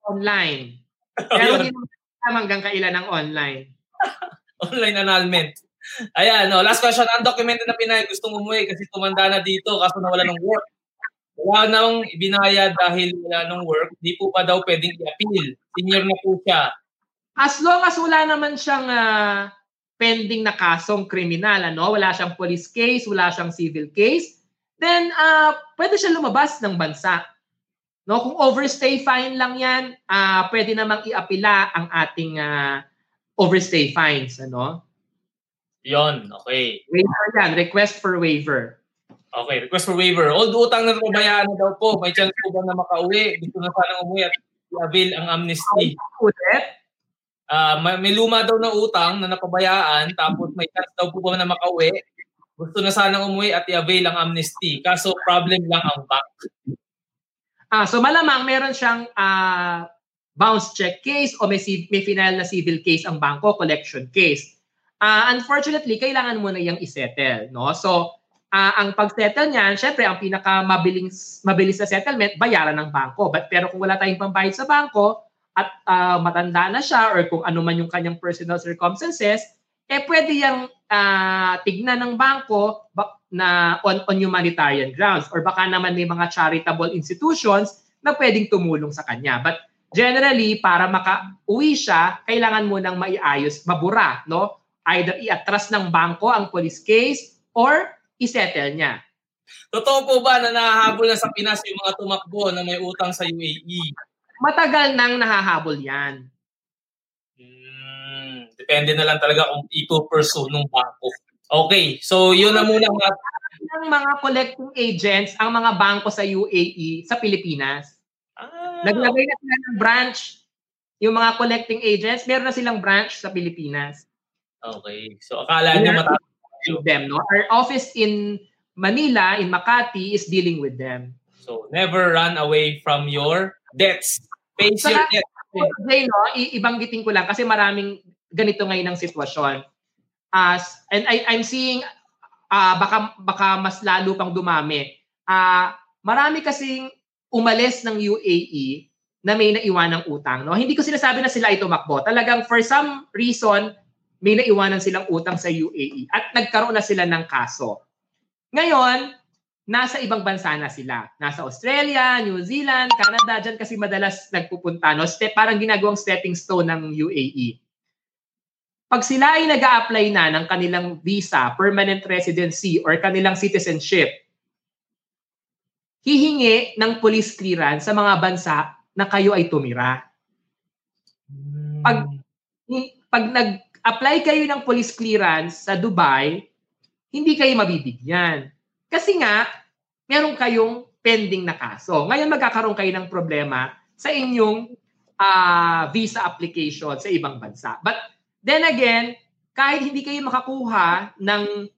Online. [LAUGHS] Pero hindi naman alam hanggang kailan ang online. [LAUGHS] Online annulment. Ayan, no. Last question. Undocumented na Pinay gustong umuwi kasi tumanda na dito kaso nawala ng work. Wala nang ibinayad dahil wala ng work. Di po pa daw pwedeng i-appeal. Senior na po siya. As long as wala naman siyang ah, pending na kasong kriminal, ano, wala siyang police case, wala siyang civil case, then ah, pwede siya lumabas ng bansa. No, kung overstay fine lang 'yan, ah pwede namang iapila ang ating ah, overstay fines, ano? Yon, okay. Waiver 'yan, request for waiver. Okay, request for waiver. Old utang na napabayaan na daw po. May chance po ba na makauwi? Gusto na sana umuwi at i-avail ang amnesty. Ulit, Ah, may, may luma daw na utang na napabayaan tapos may chance daw po ba na makauwi. Gusto na sana umuwi at i-avail ang amnesty. Kaso problem lang ang bank. Ah, so malamang meron siyang ah, bounce check case o may, may final na civil case ang bangko, collection case. Ah, unfortunately, kailangan mo na yung isettle, no? So, ah, ang pag-settle niyan, syempre ang pinaka mabilis na settlement bayaran ng bangko. But pero kung wala tayong pambayad sa bangko at ah, matanda na siya or kung ano man yung kanyang personal circumstances, eh pwede yang ah, tignan ng bangko ba- na on, on humanitarian grounds or baka naman may mga charitable institutions na pwedeng tumulong sa kanya. But generally, para maka-uwi siya, kailangan mo nang maiayos, mabura, no? Either iatras ng bangko ang police case or isettle niya. Totoo po ba na nahahabol na sa Pinas yung mga tumakbo na may utang sa UAE? Matagal nang nahahabol yan. Hmm, depende na lang talaga kung ipo-pursue ng bangko. Okay, so yun na muna mga Ang mga collecting agents, ang mga bangko sa UAE, sa Pilipinas, ah, naglagay na sila ng branch. Yung mga collecting agents, meron na silang branch sa Pilipinas. Okay, so akala niyo with them. No? Our office in Manila, in Makati, is dealing with them. So never run away from your debts. Face your Saka- debts. So, Jay, no, ibanggitin ko lang kasi maraming ganito ngayon ang sitwasyon. As and I I'm seeing ah baka baka mas lalo pang dumami. Ah marami kasing umalis ng UAE na may naiwanang utang, no? Hindi ko sinasabi na sila ay tumakbo. Talagang for some reason may naiwanan silang utang sa UAE at nagkaroon na sila ng kaso. Ngayon, nasa ibang bansa na sila. Nasa Australia, New Zealand, Canada, dyan kasi madalas nagpupunta. No? Step, parang ginagawang stepping stone ng UAE. Pag sila ay nag apply na ng kanilang visa, permanent residency, or kanilang citizenship, hihingi ng police clearance sa mga bansa na kayo ay tumira. Pag- Pag nag-apply kayo ng police clearance sa Dubai, hindi kayo mabibigyan. Kasi nga, meron kayong pending na kaso. Ngayon magkakaroon kayo ng problema sa inyong ah, visa application sa ibang bansa. But then again, kahit hindi kayo makakuha ng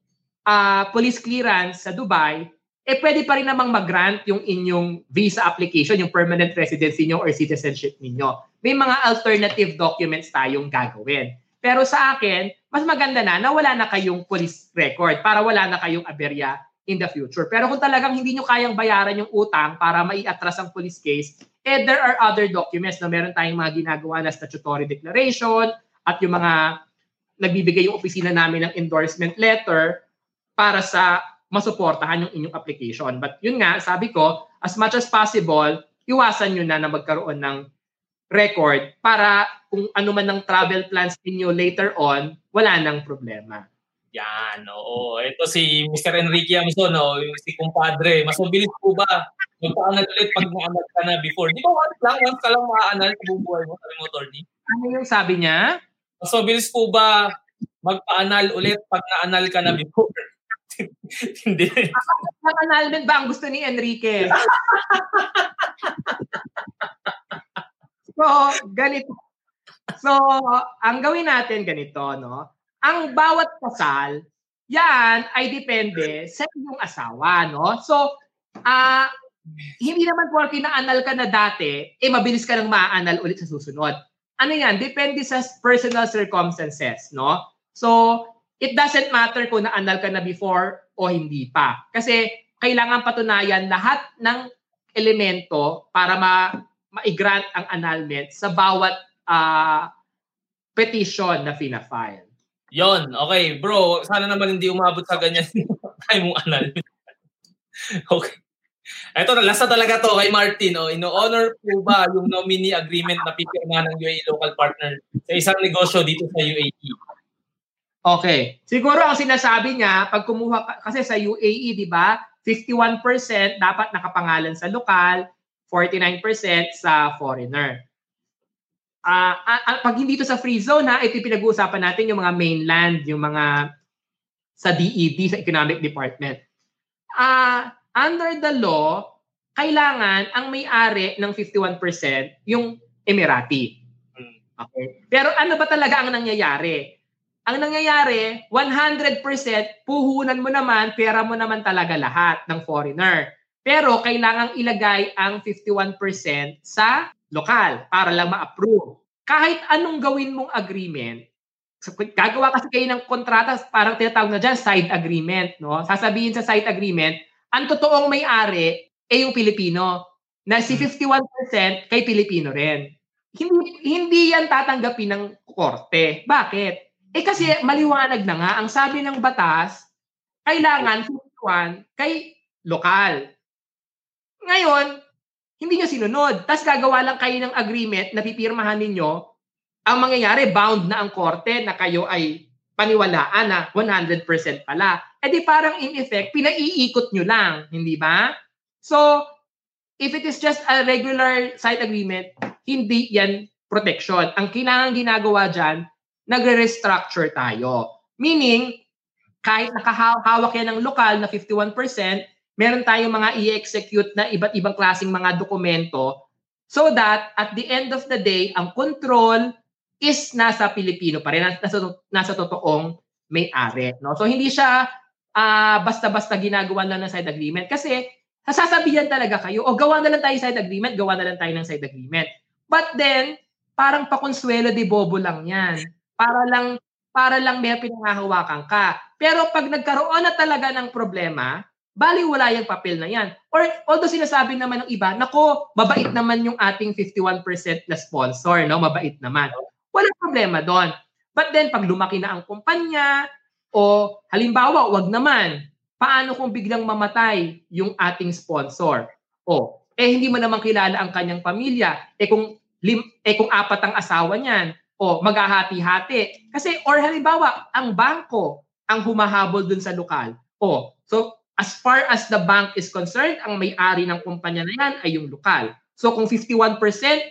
ah, police clearance sa Dubai, eh pwede pa rin namang mag-grant yung inyong visa application, yung permanent residency nyo or citizenship ninyo. May mga alternative documents tayong gagawin. Pero sa akin, mas maganda na na wala na kayong police record para wala na kayong aberya in the future. Pero kung talagang hindi nyo kayang bayaran yung utang para maiatras ang police case, eh there are other documents na meron tayong mga ginagawa na statutory declaration at yung mga nagbibigay yung opisina namin ng endorsement letter para sa masuportahan yung inyong application. But yun nga, sabi ko, as much as possible, iwasan nyo na na magkaroon ng record para kung ano man ng travel plans ninyo later on, wala nang problema. Yan, oo. Ito si Mr. Enrique Amson, no? yung si kumpadre. Mas mabilis po ba magpa-anal ulit pag na-anal ka na before? Di ba once lang, once ka lang ma-anal sa bubuhay mo sa motor ni? Ano yung sabi niya? Mas mabilis po ba magpa-anal ulit pag na-anal ka na before? [LAUGHS] Hindi. Ang annulment ba ang gusto ni Enrique? [LAUGHS] so, ganito. So, ang gawin natin ganito, no? Ang bawat kasal, yan ay depende sa iyong asawa, no? So, ah hindi naman porke na-anal ka na dati, eh mabilis ka nang ma-anal ulit sa susunod. Ano yan? Depende sa personal circumstances, no? So, it doesn't matter kung na-anal ka na before o hindi pa. Kasi kailangan patunayan lahat ng elemento para ma ma-grant ang annulment sa bawat uh, petition na fina-file. Yon, okay. Bro, sana naman hindi umabot sa ganyan [LAUGHS] tayo mong anal. okay. Ito na, last na talaga to kay Martin. Oh. Ino-honor po ba yung nominee agreement na pipirma ng UAE local partner sa isang negosyo dito sa UAE? Okay. Siguro ang sinasabi niya, pag kumuha, kasi sa UAE, di ba, 51% dapat nakapangalan sa lokal, 49% sa foreigner. Uh, uh, pag hindi to sa free zone ha, ito pinag-uusapan natin yung mga mainland, yung mga sa DED, sa Economic Department. Uh, under the law, kailangan ang may-ari ng 51% yung Emirati. Hmm. Okay. Pero ano ba talaga ang nangyayari? Ang nangyayari, 100% puhunan mo naman, pera mo naman talaga lahat ng foreigner. Pero kailangang ilagay ang 51% sa lokal para lang ma-approve. Kahit anong gawin mong agreement, gagawa kasi kayo ng kontrata, parang tinatawag na dyan, side agreement. No? Sasabihin sa side agreement, ang totoong may-ari ay yung Pilipino na si 51% hmm. kay Pilipino rin. Hindi, hindi yan tatanggapin ng korte. Bakit? Eh kasi maliwanag na nga, ang sabi ng batas, kailangan 51 kay lokal. Ngayon, hindi nyo sinunod. Tapos gagawa lang kayo ng agreement na pipirmahan ninyo. Ang mangyayari, bound na ang korte na kayo ay paniwalaan na 100% pala. E di parang in effect, pinaiikot nyo lang. Hindi ba? So, if it is just a regular site agreement, hindi yan protection. Ang kailangan ginagawa dyan, nagre-restructure tayo. Meaning, kahit nakahawak yan ng lokal na 51%, meron tayong mga i-execute na iba't ibang klaseng mga dokumento so that at the end of the day, ang control is nasa Pilipino pa rin, nasa, nasa totoong may-ari. No? So hindi siya uh, basta-basta ginagawa lang ng side agreement kasi sasabihan talaga kayo, o gawa na lang tayo side agreement, gawa na lang tayo ng side agreement. But then, parang pakonsuelo de bobo lang yan para lang para lang may pinangahawakan ka. Pero pag nagkaroon na talaga ng problema, bali wala yung papel na yan. Or although sinasabi naman ng iba, nako, mabait naman yung ating 51% na sponsor, no? Mabait naman. Walang problema doon. But then pag lumaki na ang kumpanya o halimbawa, wag naman. Paano kung biglang mamatay yung ating sponsor? O, eh hindi mo naman kilala ang kanyang pamilya. Eh kung lim, eh kung apat ang asawa niyan, o maghahati-hati. Kasi, or halimbawa, ang bangko ang humahabol dun sa lokal. O, so as far as the bank is concerned, ang may-ari ng kumpanya na yan ay yung lokal. So kung 51%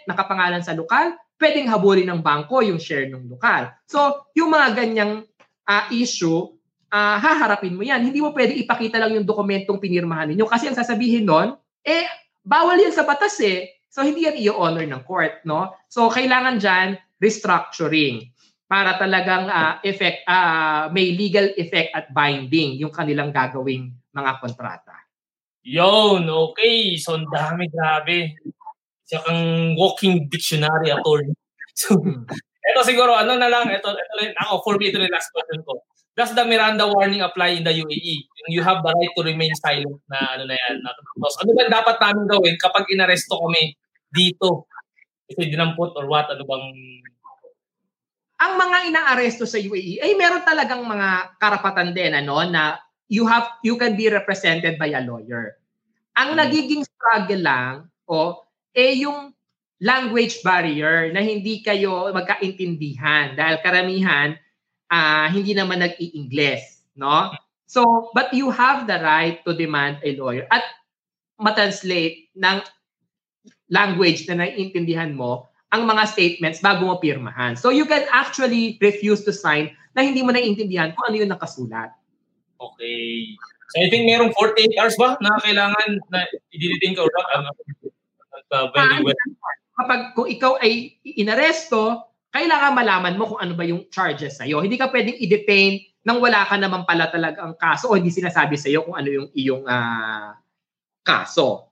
nakapangalan sa lokal, pwedeng habulin ng bangko yung share ng lokal. So yung mga ganyang uh, issue, uh, haharapin mo yan. Hindi mo pwede ipakita lang yung dokumentong pinirmahan ninyo kasi ang sasabihin nun, eh, bawal yan sa batas eh. So hindi yan i-honor ng court, no? So kailangan dyan, restructuring para talagang uh, effect uh, may legal effect at binding yung kanilang gagawing mga kontrata. Yon, okay. So, ang dami, grabe. Siya kang walking dictionary attorney. So, [LAUGHS] ito siguro, ano na lang, ito, ito rin, ako, for me, ito rin last question ko. Does the Miranda warning apply in the UAE? You have the right to remain silent na ano na yan. Na, ano ba dapat namin gawin kapag inaresto kami dito? Kasi dinampot or what? Ano bang ang mga inaaresto sa UAE ay meron talagang mga karapatan din ano na you have you can be represented by a lawyer. Ang hmm. nagiging struggle lang o eh yung language barrier na hindi kayo magkaintindihan dahil karamihan uh, hindi naman nag-i-English, no? So, but you have the right to demand a lawyer at matranslate ng language na naiintindihan mo ang mga statements bago mo pirmahan. So you can actually refuse to sign na hindi mo naiintindihan kung ano yung nakasulat. Okay. So I think merong 48 hours ba na kailangan na i-detain ka or what? Um, uh, very well. Kapag kung ikaw ay inaresto, kailangan malaman mo kung ano ba yung charges sa'yo. Hindi ka pwedeng i-detain nang wala ka naman pala talaga ang kaso o hindi sinasabi sa'yo kung ano yung iyong uh, kaso.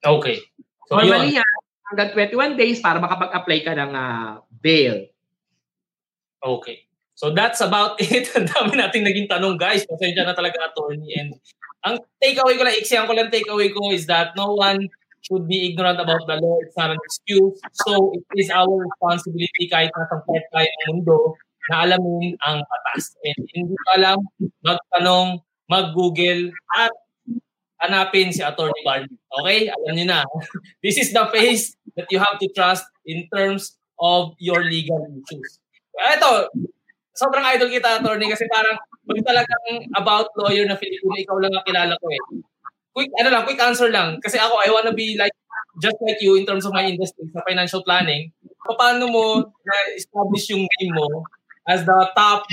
Okay. So, Normally yun. yan, hanggang 21 days para makapag-apply ka ng uh, bail. Okay. So that's about [LAUGHS] it. Ang dami nating naging tanong guys. Pasensya na talaga attorney. And ang takeaway ko lang, iksiyan ko lang takeaway ko is that no one should be ignorant about the law. It's not an excuse. So it is our responsibility kahit nasa part tayo ng mundo na alamin ang batas. And hindi pa alam, magtanong, mag-google, at hanapin si Attorney Barbie. Okay? Alam niyo na. [LAUGHS] This is the face that you have to trust in terms of your legal issues. Ito, sobrang idol kita, Attorney, kasi parang pag talagang about lawyer na Filipino, ikaw lang ang kilala ko eh. Quick, ano lang, quick answer lang. Kasi ako, I wanna be like, just like you in terms of my industry sa financial planning. Paano mo na-establish yung name mo as the top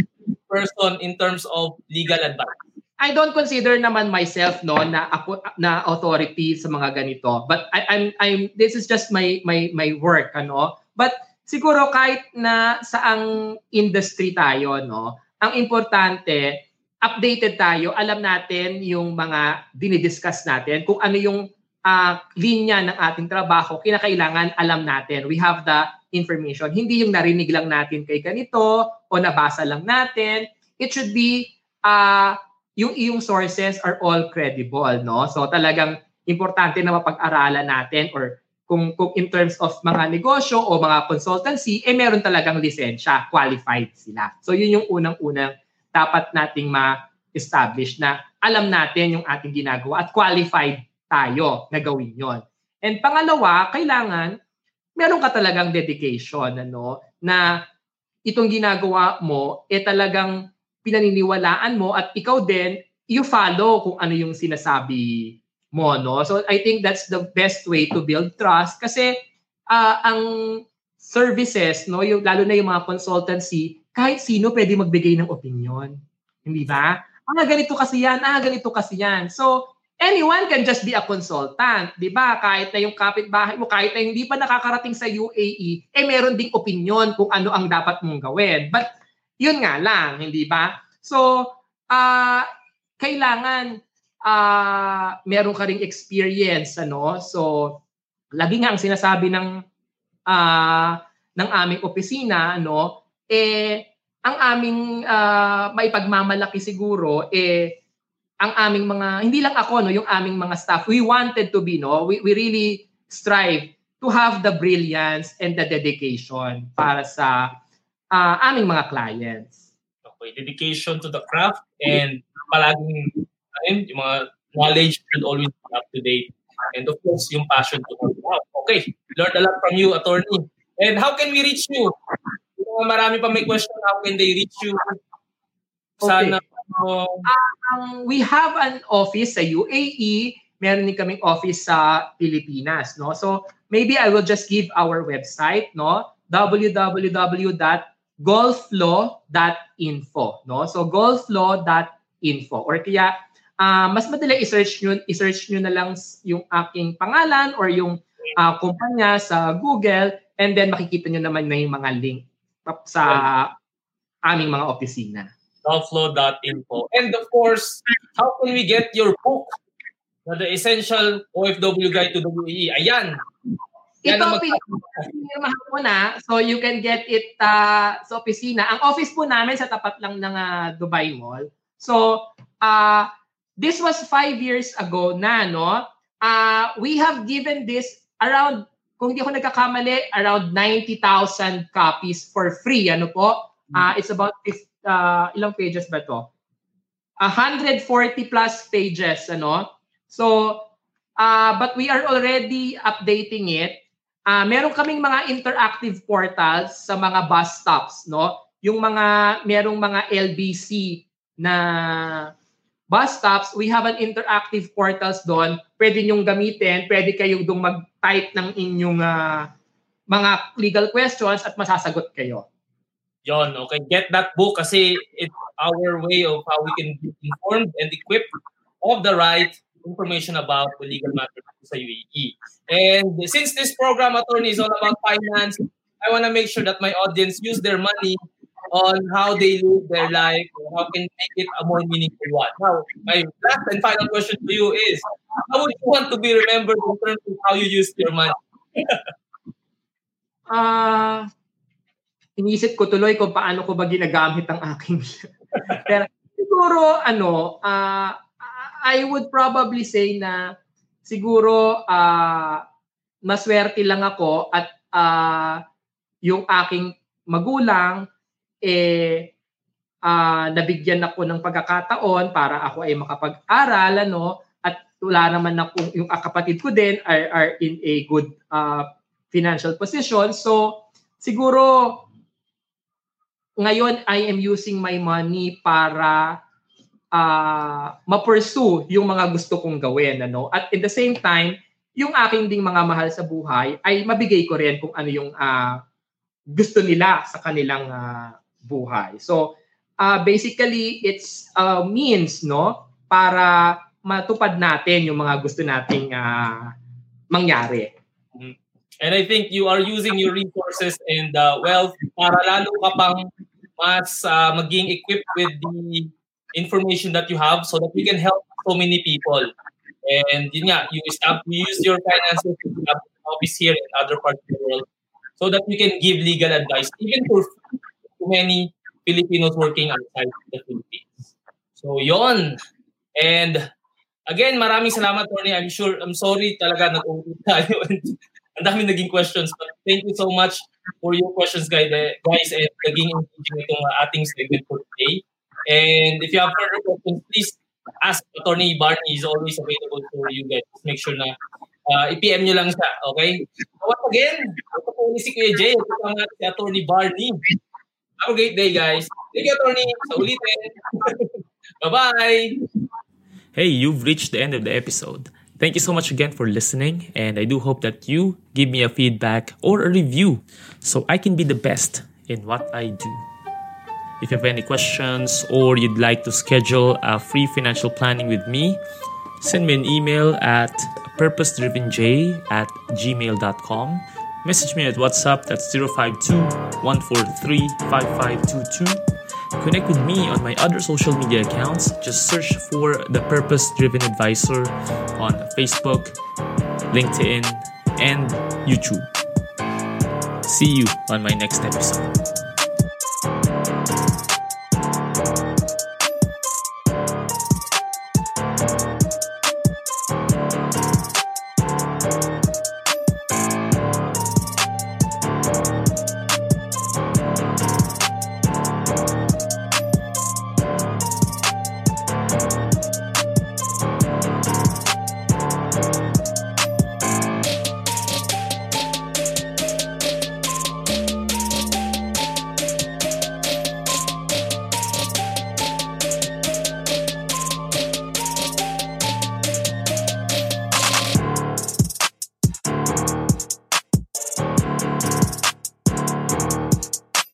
person in terms of legal advice? I don't consider naman myself no na ako na authority sa mga ganito. But I, I'm I'm this is just my my my work ano. But siguro kahit na saang industry tayo no, ang importante updated tayo, alam natin yung mga dinidiscuss natin, kung ano yung uh, linya ng ating trabaho, kinakailangan alam natin. We have the information. Hindi yung narinig lang natin kay ganito o nabasa lang natin. It should be uh, yung iyong sources are all credible, no? So talagang importante na mapag-aralan natin or kung, kung in terms of mga negosyo o mga consultancy, eh meron talagang lisensya, qualified sila. So yun yung unang-unang dapat nating ma-establish na alam natin yung ating ginagawa at qualified tayo na gawin yon. And pangalawa, kailangan meron ka talagang dedication ano na itong ginagawa mo eh talagang pinaniniwalaan mo at ikaw din you follow kung ano yung sinasabi mo no so i think that's the best way to build trust kasi uh, ang services no yung lalo na yung mga consultancy kahit sino pwede magbigay ng opinion hindi ba ah ganito kasi yan ah ganito kasi yan so anyone can just be a consultant, 'di ba? Kahit na yung kapitbahay mo, kahit na hindi pa nakakarating sa UAE, eh meron ding opinion kung ano ang dapat mong gawin. But yun nga lang, hindi ba? So, uh, kailangan uh, meron ka ring experience, ano? So, lagi nga ang sinasabi ng uh, ng aming opisina, ano, eh ang aming uh, maipagmamalaki siguro eh ang aming mga hindi lang ako no? Yung aming mga staff we wanted to be no? We, we really strive to have the brilliance and the dedication para sa uh, aming mga clients. Okay dedication to the craft and palaging ayun, yung mga knowledge should always be up to date. And of course yung passion to work out okay learn a lot from you attorney. And how can we reach you? Marami pa may question how can they reach you? Sana okay Um, we have an office sa UAE, meron din kaming office sa Pilipinas, no? So maybe I will just give our website, no? www.golflaw.info, no? So golflaw.info or kaya uh, mas madali i-search nyo, i-search nyo na lang yung aking pangalan or yung uh, kumpanya sa Google and then makikita nyo naman na yung mga link sa aming mga opisina golflaw.info. And of course, how can we get your book? The Essential OFW Guide to WE. Ayan. Ito ang pinirmahan ko na. So you can get it uh, sa opisina. Ang office po namin sa tapat lang ng uh, Dubai Mall. So uh, this was five years ago na, no? Uh, we have given this around, kung hindi ako nagkakamali, around 90,000 copies for free. Ano po? Uh, it's about 50, uh, ilang pages ba to? 140 plus pages, ano? So, uh, but we are already updating it. Uh, meron kaming mga interactive portals sa mga bus stops, no? Yung mga, merong mga LBC na bus stops, we have an interactive portals doon. Pwede nyong gamitin, pwede kayong doon mag-type ng inyong uh, mga legal questions at masasagot kayo. Yon, okay. Get that book kasi it's our way of how we can be informed and equipped of the right information about the legal matters sa UAE. And since this program, attorney, is all about finance, I want to make sure that my audience use their money on how they live their life, how can make it a more meaningful one. Now, my last and final question to you is, how would you want to be remembered in terms of how you use your money? [LAUGHS] uh, iniisip ko tuloy kung paano ko ba ginagamit ang aking [LAUGHS] Pero siguro ano, uh, I would probably say na siguro uh, maswerte lang ako at uh, yung aking magulang eh uh, nabigyan ako ng pagkakataon para ako ay makapag-aral ano? At wala naman ako yung kapatid ko din are, are in a good uh, financial position. So siguro ngayon I am using my money para uh, ma-pursue yung mga gusto kong gawin ano? At in the same time yung aking ding mga mahal sa buhay ay mabigay ko rin kung ano yung uh, gusto nila sa kanilang uh, buhay. So uh, basically it's a means no para matupad natin yung mga gusto nating uh, mangyari. Mm-hmm. And I think you are using your resources and uh, wealth para lalo ka pang mas uh, maging equipped with the information that you have so that you can help so many people. And yun nga, you, stop, you use your finances to have office here in other parts of the world so that you can give legal advice even for many Filipinos working outside the Philippines. So yon. And again, maraming salamat, Tony. I'm sure, I'm sorry talaga nag-ulit [LAUGHS] tayo. Ang dami naging questions. But thank you so much for your questions, guys, guys and naging engaging itong ating segment for today. And if you have further questions, please ask Attorney Barney is always available for you guys. Just make sure na uh, i-PM nyo lang siya, okay? So once again, ito po ni si Kuya Jay, ito si Attorney Barney. Have a great day, guys. Thank you, Attorney. Sa ulitin. [LAUGHS] Bye-bye. Hey, you've reached the end of the episode. Thank you so much again for listening, and I do hope that you give me a feedback or a review so I can be the best in what I do. If you have any questions or you'd like to schedule a free financial planning with me, send me an email at purposedrivenj at gmail.com. Message me at WhatsApp, that's 052 143 5522. Connect with me on my other social media accounts. Just search for The Purpose Driven Advisor on Facebook, LinkedIn, and YouTube. See you on my next episode.